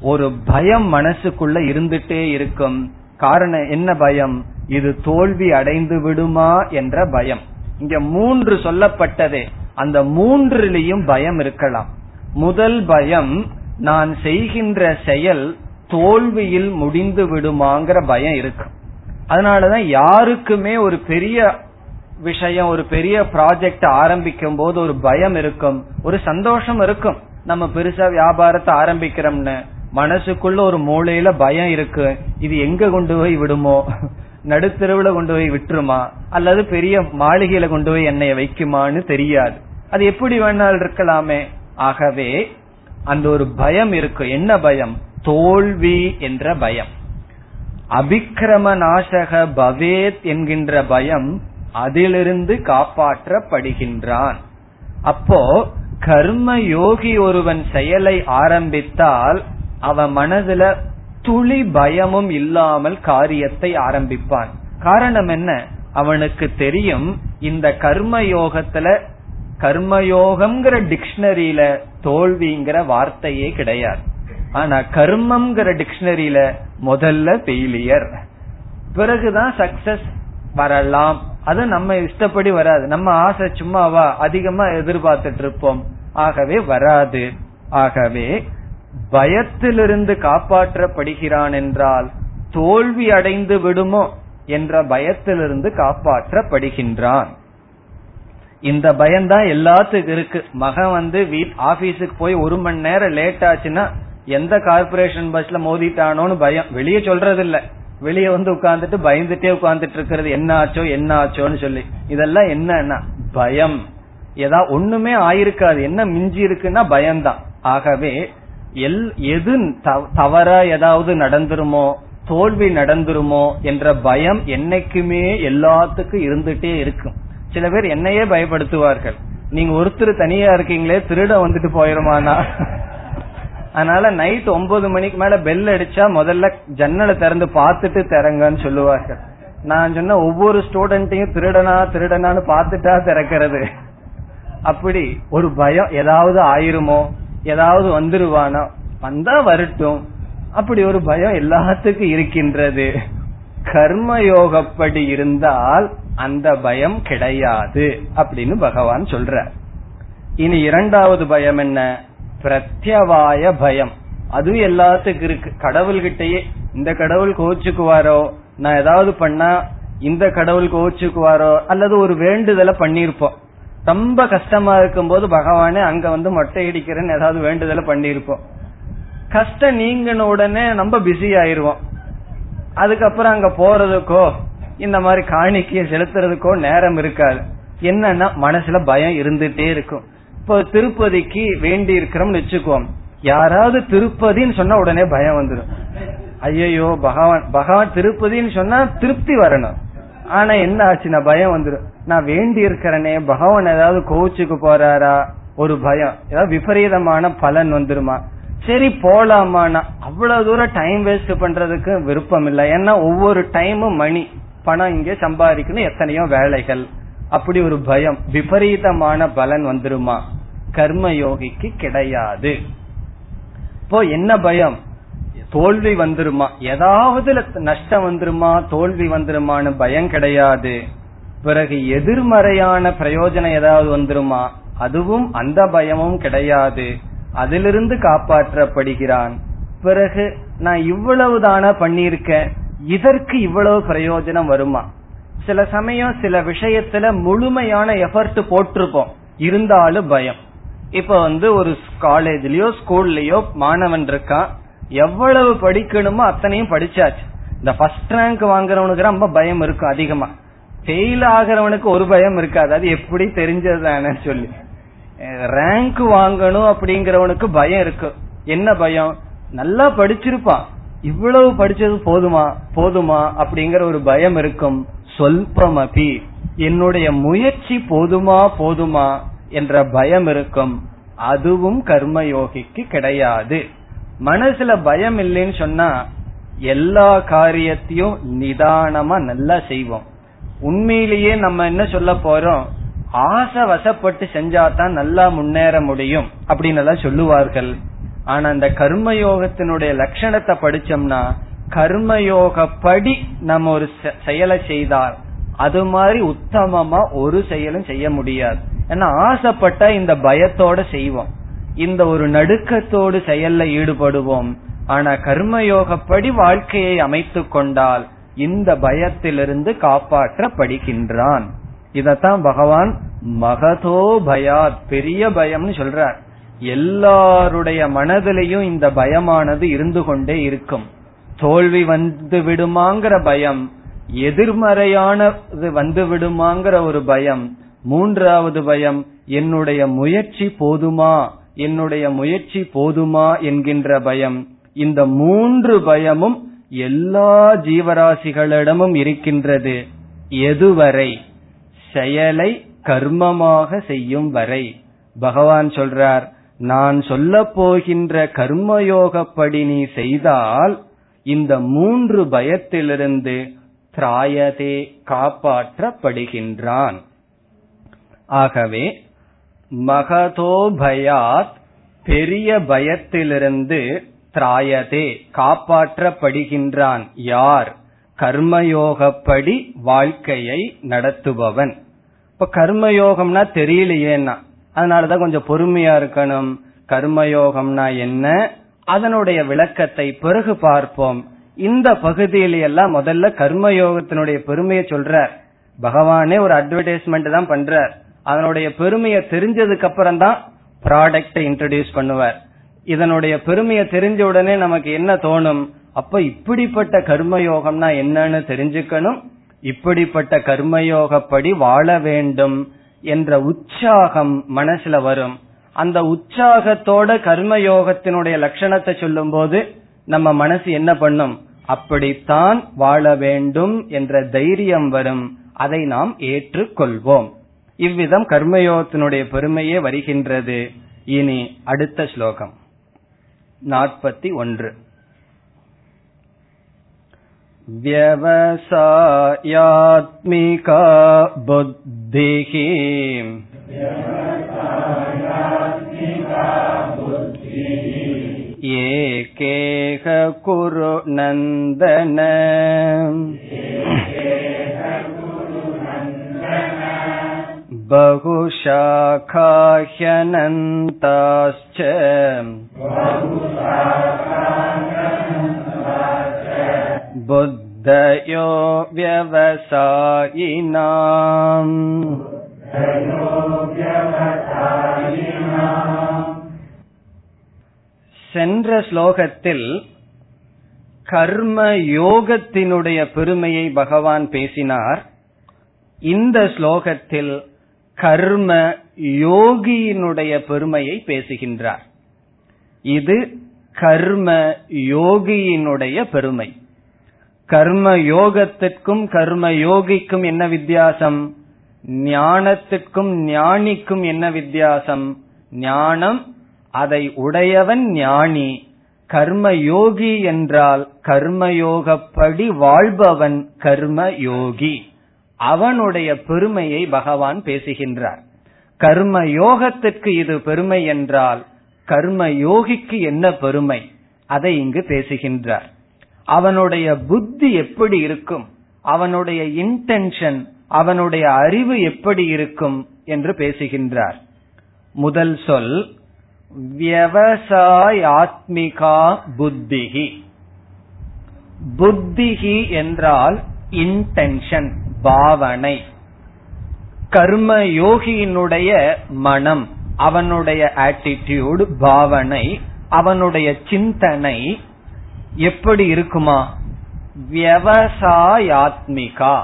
ஒரு பயம் மனசுக்குள்ள இருந்துட்டே இருக்கும். காரணம் என்ன பயம்? இது தோல்வி அடைந்து விடுமா என்ற பயம். இங்க மூன்று சொல்லப்பட்டதே. அந்த மூன்றிலையும் பயம் இருக்கலாம். முதல் பயம் நான் செய்கின்ற செயல் தோல்வியில் முடிந்து விடுமாங்கிற பயம் இருக்கும். அதனாலதான் யாருக்குமே ஒரு பெரிய விஷயம் ஒரு பெரிய ப்ராஜெக்ட் ஆரம்பிக்கும் போது ஒரு பயம் இருக்கும். ஒரு சந்தோஷம் இருக்கும். நம்ம பெருசா வியாபாரத்தை ஆரம்பிக்கிறோம்னு. மனசுக்குள்ள ஒரு மூளையில பயம் இருக்கு. இது எங்க கொண்டு போய் விடுமோ? நடுத்தெருவுல கொண்டு போய் விட்டுருமா? அல்லது பெரிய மாளிகையில கொண்டு போய் என்னைய வைக்குமான்னு தெரியாது. அது எப்படி வேணாலும் இருக்கலாமே? ஆகவே அந்த ஒரு பயம் இருக்கு. என்ன பயம்? தோல்வி என்ற பயம். அபிக்கிரம நாசக பவேத் என்கின்ற பயம் அதிலிருந்து காப்பாற்றப்படுகின்றான். அப்போ கர்ம யோகி ஒருவன் செயலை ஆரம்பித்தால் அவன் மனதுல துளி பயமும் இல்லாமல் காரியத்தை ஆரம்பிப்பான். காரணம் என்ன? அவனுக்கு தெரியும் இந்த கர்ம யோகத்துல கர்மயோகம்ங்கிற டிக்ஷனரியில தோல்விங்கிற வார்த்தையே கிடையாது. ஆனா கர்மம்ங்கிற டிக்ஷனரியில முதல்ல ஃபெயிலியர் பிறகுதான் சக்சஸ் வரலாம். அது நம்ம இஷ்டப்படி வராது. நம்ம ஆசை சும்மாவா அதிகமா எதிர்பார்த்துட்டு இருப்போம். ஆகவே வராது. ஆகவே பயத்திலிருந்து காப்பாற்றப்படுகிறான் என்றால் தோல்வி அடைந்து விடுமோ என்ற பயத்திலிருந்து காப்பாற்றப்படுகின்றான். இந்த பயம்தான் எல்லாத்துக்கும் இருக்கு. மகன் வந்து வீட் ஆபீஸுக்கு போய் ஒரு மணி நேரம் லேட் ஆச்சுன்னா எந்த கார்பரேஷன் பஸ்ல மோதிட்டானோன்னு பயம். வெளியே சொல்றது இல்ல வெளியே வந்து உட்கார்ந்துட்டு பயந்துட்டே உட்கார்ந்துட்டு இருக்கிறது என்ன ஆச்சோ என்ன ஆச்சோன்னு சொல்லி. இதெல்லாம் என்னன்னா பயம். ஏதா ஒண்ணுமே ஆயிருக்காது. என்ன மிஞ்சி இருக்குன்னா பயம்தான். ஆகவே எல் எது தவறா ஏதாவது நடந்துருமோ தோல்வி நடந்துருமோ என்ற பயம் என்னைக்குமே எல்லாத்துக்கும் இருந்துட்டே இருக்கும். சில பேர் என்னையே பயப்படுத்துவார்கள். நீங்க ஒருத்தர் தனியா இருக்கீங்களே திருட வந்துட்டு போயிருமானா? அதனால நைட் ஒன்பது மணிக்கு மேல பெல் அடிச்சா முதல்ல ஜன்னலை திறந்து பார்த்துட்டு திறங்கன்னு சொல்லுவார்கள். நான் சொன்ன ஒவ்வொரு ஸ்டூடெண்ட்டையும் திருடனா திருடனான்னு பார்த்துட்டா திறக்கிறது. அப்படி ஒரு பயம் ஏதாவது ஆயிருமோ? ஏதாவது வந்துருவானா? வந்தா வரட்டும். அப்படி ஒரு பயம் எல்லாத்துக்கும் இருக்கின்றது. கர்மயோகப்படி இருந்தால் அந்த பயம் கிடையாது அப்படின்னு பகவான் சொல்ற இனி இரண்டாவது பயம் என்ன? பிரத்யவாய பயம். அதுவும் எல்லாத்துக்கும் இருக்கு. கடவுள்கிட்டயே இந்த கடவுள் கோச்சுக்குவாரோ? நான் ஏதாவது பண்ணா இந்த கடவுள் கோச்சுக்குவாரோ? அல்லது ஒரு வேண்டுதலை பண்ணிருப்போம் ரொம்ப கஷ்டமா இருக்கும் போது பகவானே அங்க வந்து மொட்டை அடிக்கிறேன்னு ஏதாவது வேண்டுதலை பண்ணிருப்போம் கஷ்டம் நீங்கின உடனே நம்ம பிஸி ஆயிருவோம். அதுக்கப்புறம் அங்க போறதுக்கோ இந்த மாதிரி காணிக்கைய செலுத்துறதுக்கோ நேரம் இருக்காது. என்னன்னா மனசுல பயம் இருந்துட்டே இருக்கும். இப்போ திருப்பதிக்கு வேண்டி இருக்கிறோம்னு வச்சுக்கோம் யாராவது திருப்பதின்னு சொன்னா உடனே பயம் வந்துடும் ஐயோ பகவான் பகவான் திருப்பதின்னு சொன்னா திருப்தி வரணும். ஆனா என்ன ஆச்சுன்னா பயம் வந்துடும் நான் வேண்டி இருக்கிறனே பகவான் ஏதாவது கோச்சுக்கு போறாரா? ஒரு பயம். ஏதாவது விபரீதமான பலன் வந்துருமா? சரி போலாமான்னா அவ்வளவு தூரம் டைம் வேஸ்ட் பண்றதுக்கு விருப்பம் இல்லை ஏன்னா ஒவ்வொரு டைமும் மணி. பணம் இங்கே சம்பாதிக்கணும் எத்தனையோ வேலைகள். அப்படி ஒரு பயம். விபரீதமான பலன் வந்துருமா? கர்ம யோகிக்கு கிடையாது. இப்போ என்ன பயம்? தோல்வி வந்துருமா? ஏதாவது நஷ்டம் வந்துருமா? தோல்வி வந்துருமான்னு பயம் கிடையாது. பிறகு எதிர்மறையான பிரயோஜனம் ஏதாவது வந்துருமா? அதுவும் அந்த பயமும் கிடையாது. அதிலிருந்து காப்பாற்றப்படுகிறான். பிறகு நான் இவ்வளவு தானா பண்ணியிருக்கேன்? இதற்கு இவ்வளவு பிரயோஜனம் வருமா? சில சமயம் சில விஷயத்துல முழுமையான எஃபர்ட் போட்டிருப்போம். இருந்தாலும் பயம். இப்ப வந்து ஒரு காலேஜ்லயோ ஸ்கூல்லயோ மாணவன் இருக்கான். எவ்வளவு படிக்கணுமோ அத்தனையும் படிச்சாச்சு. இந்த ஃபர்ஸ்ட் ரேங்க் வாங்குறவனுக்கு ரொம்ப பயம் இருக்கும் அதிகமா. ஃபெயில் ஆகிறவனுக்கு ஒரு பயம் இருக்காது. அது எப்படி தெரிஞ்சதுதானே சொல்லி. ரேங்க் வாங்கணும் அப்படிங்கிறவனுக்கு பயம் இருக்கு. என்ன பயம்? நல்லா படிச்சிருப்பான். இவ்வளவு படிச்சது போதுமா? போதுமா? அப்படிங்கிற ஒரு பயம் இருக்கும். சொல்பமபி என்னுடைய முயற்சி போதுமா? போதுமா? என்ற பயம் இருக்கும். அதுவும் கர்மயோகிக்கு கிடையாது. மனசுல பயம் இல்லைன்னு சொன்னா எல்லா காரியத்தையும் நிதானமா நல்லா செய்வோம். உண்மையிலேயே நம்ம என்ன சொல்ல போறோம்? ஆசை வசப்பட்டு செஞ்சாதான் நல்லா முன்னேற முடியும் அப்படின்னு எல்லாம் சொல்லுவார்கள். ஆனா அந்த கர்மயோகத்தினுடைய லட்சணத்தை படிச்சோம்னா கர்மயோகப்படி நம்ம ஒரு செயலை செய்தால் அது மாதிரி உத்தமமா ஒரு செயலும் செய்ய முடியாது. ஏன்னா ஆசைப்பட்ட இந்த பயத்தோட செய்வோம். இந்த ஒரு நடுக்கத்தோடு செயல்ல ஈடுபடுவோம். ஆனா கர்மயோகப்படி வாழ்க்கையை அமைத்து கொண்டால் இந்த பயத்திலிருந்து காப்பாற்றப்படுகின்றான். இதத்தான் பகவான் மகதோ பயாத் பெரிய பயம்னு சொல்றார். எல்லாருடைய மனதிலையும் இந்த பயமானது இருந்து கொண்டே இருக்கும். தோல்வி வந்து விடுமாங்கிற பயம் எதிர்மறையானது வந்து விடுமாங்கிற ஒரு பயம் மூன்றாவது பயம் என்னுடைய முயற்சி போதுமா? என்னுடைய முயற்சி போதுமா என்கின்ற பயம். இந்த மூன்று பயமும் எல்லா ஜீவராசிகளிடமும் இருக்கின்றது. எதுவரை? செயலை கர்மமாக செய்யும் வரை. பகவான் சொல்றார் நான் சொல்ல போகின்ற கர்மயோகப்படி நீ செய்தால் இந்த மூன்று பயத்திலிருந்து திராயதே காப்பாற்றப்படுகின்றான். ஆகவே மகதோ பயாத் பெரிய பயத்திலிருந்து திராயதே காப்பாற்றப்படுகின்றான் யார்? கர்மயோகப்படி வாழ்க்கையை நடத்துபவன். இப்ப கர்மயோகம்னா தெரியலையேன்னா அதனாலதான் கொஞ்சம் பொறுமையா இருக்கணும். கர்மயோகம்னா என்ன? அதனுடைய விளக்கத்தை பிறகு பார்ப்போம். இந்த பகுதியில எல்லாம் முதல்ல கர்மயோகத்தினுடைய பெருமையை சொல்ற பகவானே ஒரு அட்வர்டைஸ்மெண்ட் தான் பண்றார். அதனுடைய பெருமையை தெரிஞ்சதுக்கு அப்புறம் தான் ப்ராடக்டை இன்ட்ரடியூஸ் பண்ணுவார். இதனுடைய பெருமையை தெரிஞ்ச உடனே நமக்கு என்ன தோணும்? அப்ப இப்படிப்பட்ட கர்மயோகம்னா என்னன்னு தெரிஞ்சுக்கணும். இப்படிப்பட்ட கர்மயோகப்படி வாழ வேண்டும் என்ற உற்சாகம் மனசுல வரும். அந்த உற்சாகத்தோட கர்மயோகத்தினுடைய லட்சணத்தை சொல்லும் போது நம்ம மனசு என்ன பண்ணும்? அப்படித்தான் வாழ வேண்டும் என்ற தைரியம் வரும். அதை நாம் ஏற்றுக்கொள்வோம். இவ்விதம் கர்மயோகத்தினுடைய பெருமையே வருகின்றது இனி அடுத்த ஸ்லோகம் நாற்பத்தி ஒன்று व्यवसायात्मिका बुद्धिः एकेह कुरु नन्दन बहुशाखाह्यनन्ताश्च बुद्धयो व्यवसायिनाम् சென்ற ஸ்லோகத்தில் கர்ம யோகத்தினுடைய பெருமையை பகவான் பேசினார் இந்த ஸ்லோகத்தில் கர்ம யோகியினுடைய பெருமையை பேசுகின்றார். இது கர்ம யோகியினுடைய பெருமை. கர்ம யோகத்திற்கும் கர்ம யோகிக்கும் என்ன வித்தியாசம்? ஞானத்திற்கும் ஞானிக்கும் என்ன வித்தியாசம்? ஞானம் அதை உடையவன் ஞானி. கர்ம யோகி என்றால் கர்மயோகப்படி வாழ்பவன் கர்ம யோகி. அவனுடைய பெருமையை பகவான் பேசுகின்றார். கர்ம யோகத்திற்கு இது பெருமை என்றால் கர்ம யோகிக்கு என்ன பெருமை? அதை இங்கு பேசுகின்றார். அவனுடைய புத்தி எப்படி இருக்கும்? அவனுடைய இன்டென்ஷன் அவனுடைய அறிவு எப்படி இருக்கும் என்று பேசுகின்றார். முதல் சொல் விவசாயாத்மிகா புத்திகி புத்திகி என்றால் இன்டென்ஷன் பாவனை. கர்ம யோகியினுடைய மனம் அவனுடைய ஆட்டிடியூடு பாவனை அவனுடைய சிந்தனை எப்படி இருக்குமா? வியவசாயாத்மிகா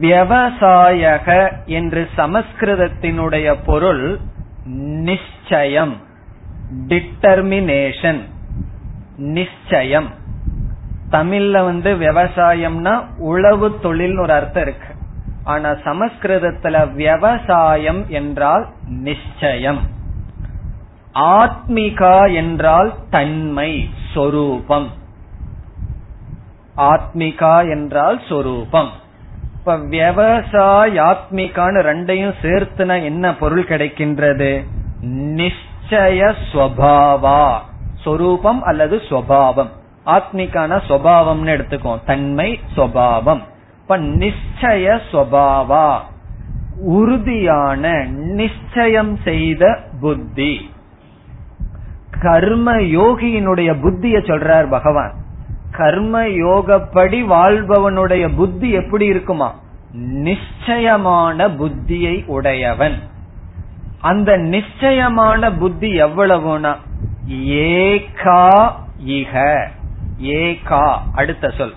வியவசாயக என்று சமஸ்கிருதத்தினுடைய பொருள் நிச்சயம் டிட்டர்மினேஷன் நிச்சயம். தமிழ்ல வந்து விவசாயம்னா உழவு தொழில் ஒரு அர்த்தம் இருக்கு. ஆனா சமஸ்கிருதத்துல விவசாயம் என்றால் நிச்சயம். ஆத்மிகா என்றால் தன்மை சொரூபம். ஆத்மிகா என்றால் சொரூபம். இப்ப விவசாயாத்மிகான்னு ரெண்டையும் சேர்த்துனா என்ன பொருள் கிடைக்கின்றது? நிச்சய ஸ்வபாவா. சொரூபம் அல்லது ஸ்வபாவம். ஆத்மிக்கான சுவாவம்னு எடுத்துக்கோ. தன்மை சுவாவம். இப்ப நிச்சய சுவாவா? உறுதியான நிச்சயம் செய்த புத்தி. கர்ம யோகியினுடைய புத்திய சொல்றார் பகவான். கர்ம யோகப்படி வாழ்பவனுடைய புத்தி எப்படி இருக்குமா? நிச்சயமான புத்தியை உடையவன். அந்த நிச்சயமான புத்தி எவ்வளவுனா? ஏகா இக. ஏகா அடுத்த சொல்.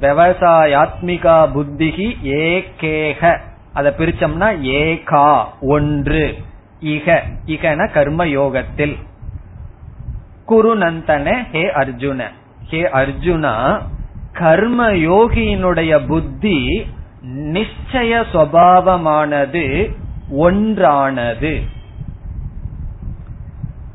விவசாயாத்மிகா புத்திகி ஏகேக. அதை பிரிச்சோம்னா ஏகா ஒன்று. இக இகன கர்ம யோகத்தில் குருநந்தன ஹே அர்ஜுன. ஹே அர்ஜுனா கர்ம யோகியினுடைய புத்தி நிச்சய சுவாவமானது ஒன்றானது.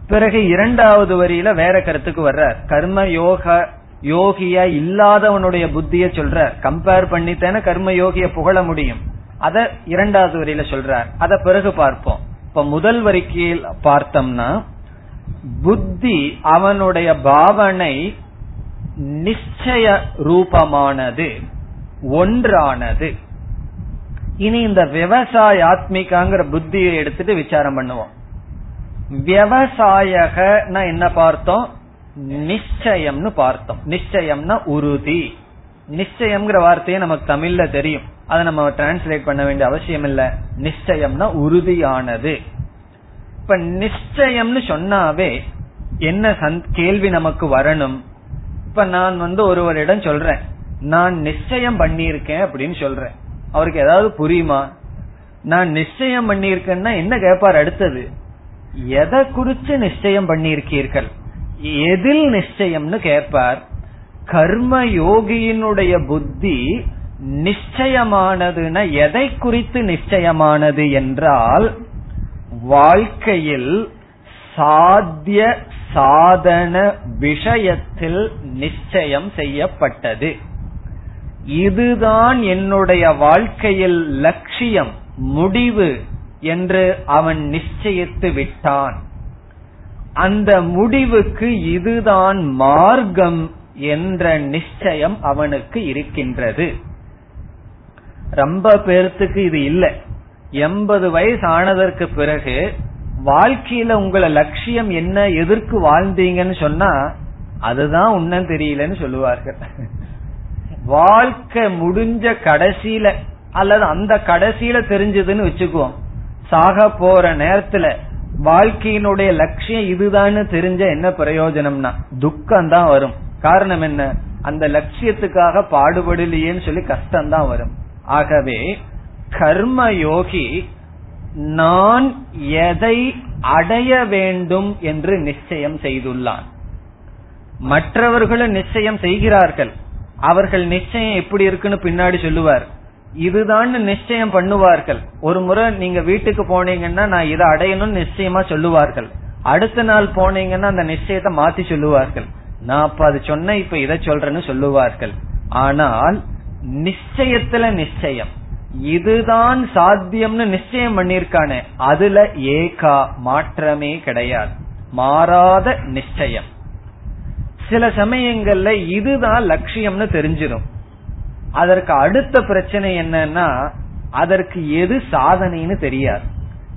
பிறகு இரண்டாவது வரியில வேற கருத்துக்கு வர்றார். கர்ம யோக யோகியா இல்லாதவனுடைய புத்திய சொல்ற கம்பேர் பண்ணித்தானே கர்ம யோகிய புகழ முடியும். அத இரண்டாவது வரியில சொல்றார். அத பிறகு பார்ப்போம். இப்ப முதல் வரிக்கையில் பார்த்தோம்னா புத்தி அவனுடைய பாவனை நிச்சய ரூபமானது ஒன்றானது. இனி இந்த விவசாய ஆத்மிகாங்கிற புத்தியை எடுத்துட்டு விசாரம் பண்ணுவோம். விவசாயகனா என்ன பார்த்தோம்? நிச்சயம்னு பார்த்தோம். நிச்சயம்னா உறுதி. நிச்சயம்ங்கிற வார்த்தையை நமக்கு தமிழ்ல தெரியும். அதை நம்ம டிரான்ஸ்லேட் பண்ண வேண்டிய அவசியம் இல்ல. நிச்சயம்னா உறுதியானது. இப்ப நிச்சயம்னு சொன்னாவே என்ன கேள்வி நமக்கு வரணும். இப்ப நான் வந்து ஒருவரிடம் சொல்றேன். நான் நிச்சயம் பண்ணியிருக்கேன் அப்படின்னு சொல்றேன். அவருக்கு ஏதாவது புரியுமா? நான் நிச்சயம் பண்ணியிருக்கேன்னா என்ன கேட்பார் அடுத்தது? எதை குறிச்சு நிச்சயம் பண்ணியிருக்கீர்கள்? எதில் நிச்சயம்னு கேட்பார். கர்ம யோகியினுடைய புத்தி நிச்சயமானதுன்னா எதை குறித்து நிச்சயமானது என்றால் வாழ்க்கையில் சாத்திய சாதன விஷயத்தில் நிச்சயம் செய்யப்பட்டது. இதுதான் என்னுடைய வாழ்க்கையில் லட்சியம் முடிவு. என்று அவன் நிச்சயித்து விட்டான். அந்த முடிவுக்கு இதுதான் மார்க்கம் என்ற நிச்சயம் அவனுக்கு இருக்கின்றது. ரொம்ப பேர்த்துக்கு இது இல்லை. எண்பது வயசு ஆனதற்கு பிறகு வாழ்க்கையில உங்களை லட்சியம் என்ன எதற்கு வாழ்ந்தீங்கன்னு சொன்னா அதுதான் உன்னும் தெரியலன்னு சொல்லுவார்கள். வாழ்க்கை முடிஞ்ச கடைசியில அல்லது அந்த கடைசியில தெரிஞ்சதுன்னு வச்சுக்குவோம். சாக போற நேரத்துல வாழ்க்கையினுடைய லட்சியம் இதுதான்னு தெரிஞ்ச என்ன பிரயோஜனம்னா துக்கம் தான் வரும். காரணம் என்ன? அந்த லட்சியத்துக்காக பாடுபடலையேன்னு சொல்லி கஷ்டம் தான் வரும். ஆகவே கர்ம யோகி நான் எதை அடைய வேண்டும் என்று நிச்சயம் செய்துள்ளான். மற்றவர்களும் நிச்சயம் செய்கிறார்கள். அவர்கள் நிச்சயம் எப்படி இருக்குன்னு பின்னாடி சொல்லுவார். இதுதான் நிச்சயம் பண்ணுவார்கள். ஒரு முறை நீங்க வீட்டுக்கு போனீங்கன்னா நான் இதை அடையணும்னு நிச்சயமா சொல்லுவார்கள். அடுத்த நாள் போனீங்கன்னா அந்த நிச்சயத்தை மாத்தி சொல்லுவார்கள். நான் அப்ப அது சொன்ன இப்ப இதை சொல்றேன்னு சொல்லுவார்கள். ஆனால் நிச்சயத்துல நிச்சயம். இதுதான் சாத்தியம்னு நிச்சயம் பண்ணிருக்கானே அதுல ஏகா மாற்றமே கிடையாது. மாறாத நிச்சயம். சில சமயங்கள்ல இதுதான் லட்சியம்னு தெரிஞ்சிடும் அதற்கு அடுத்த பிரச்சனை என்னன்னா அதற்கு எது சாதனைன்னு தெரியாது.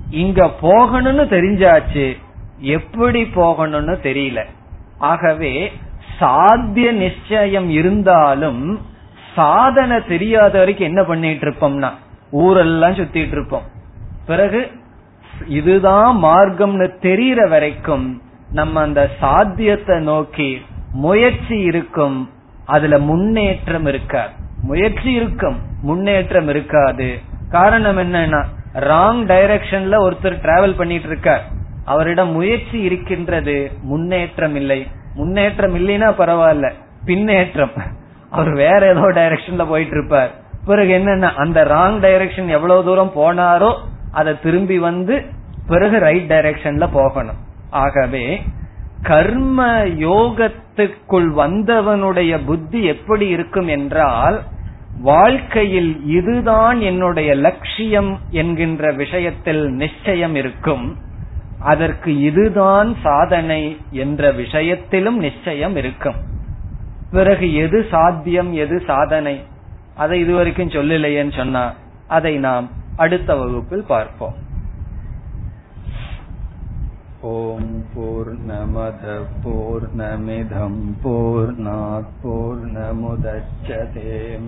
இங்க போகணும்னு தெரிஞ்சாச்சு எப்படி போகணும்னு தெரியல. ஆகவே சாத்திய நிச்சயம் இருந்தாலும் சாதனை தெரியாத வரைக்கும் என்ன பண்ணிட்டு இருப்போம்னா ஊரெல்லாம் சுத்திட்டு இருப்போம். பிறகு இதுதான் மார்க்கம்னு தெரியற வரைக்கும் நம்ம அந்த சாத்தியத்தை நோக்கி முயற்சி இருக்கும் அதுல முன்னேற்றம் இருக்காது. முயற்சி இருக்கும். முன்னேற்றம் இருக்காது. காரணம் என்னன்னா ராங் டைரக்ஷன்ல ஒருத்தர் டிராவல் பண்ணிட்டு இருக்கார் அவரிடம் முயற்சி இருக்கின்றது முன்னேற்றம் இல்லை. முன்னேற்றம் இல்லைன்னா பரவாயில்ல. பின்னேற்றம். அவர் வேற ஏதோ டைரக்ஷன்ல போயிட்டு இருப்பார் பிறகு என்னன்னா அந்த ராங் டைரக்ஷன் எவ்வளவு தூரம் போனாரோ அதை திரும்பி வந்து பிறகு ரைட் டைரக்ஷன்ல போகணும். ஆகவே கர்ம யோகத்துக்குள் வந்தவனுடைய புத்தி எப்படி இருக்கும் என்றால் வாழ்க்கையில் இதுதான் என்னுடைய லட்சியம் என்கின்ற விஷயத்தில் நிச்சயம் இருக்கும். அதற்கு இதுதான் சாதனை என்ற விஷயத்திலும் நிச்சயம் இருக்கும். பிறகு எது சாத்தியம் எது சாதனை? அதை இதுவரைக்கும் சொல்லலையேன்னு சொன்னா அதை நாம் அடுத்த வகுப்பில் பார்ப்போம். ஓம் பூர்ணமத பூர்ணமிதம் பூர்ணாத் பூர்ணமுதச்சதேம்.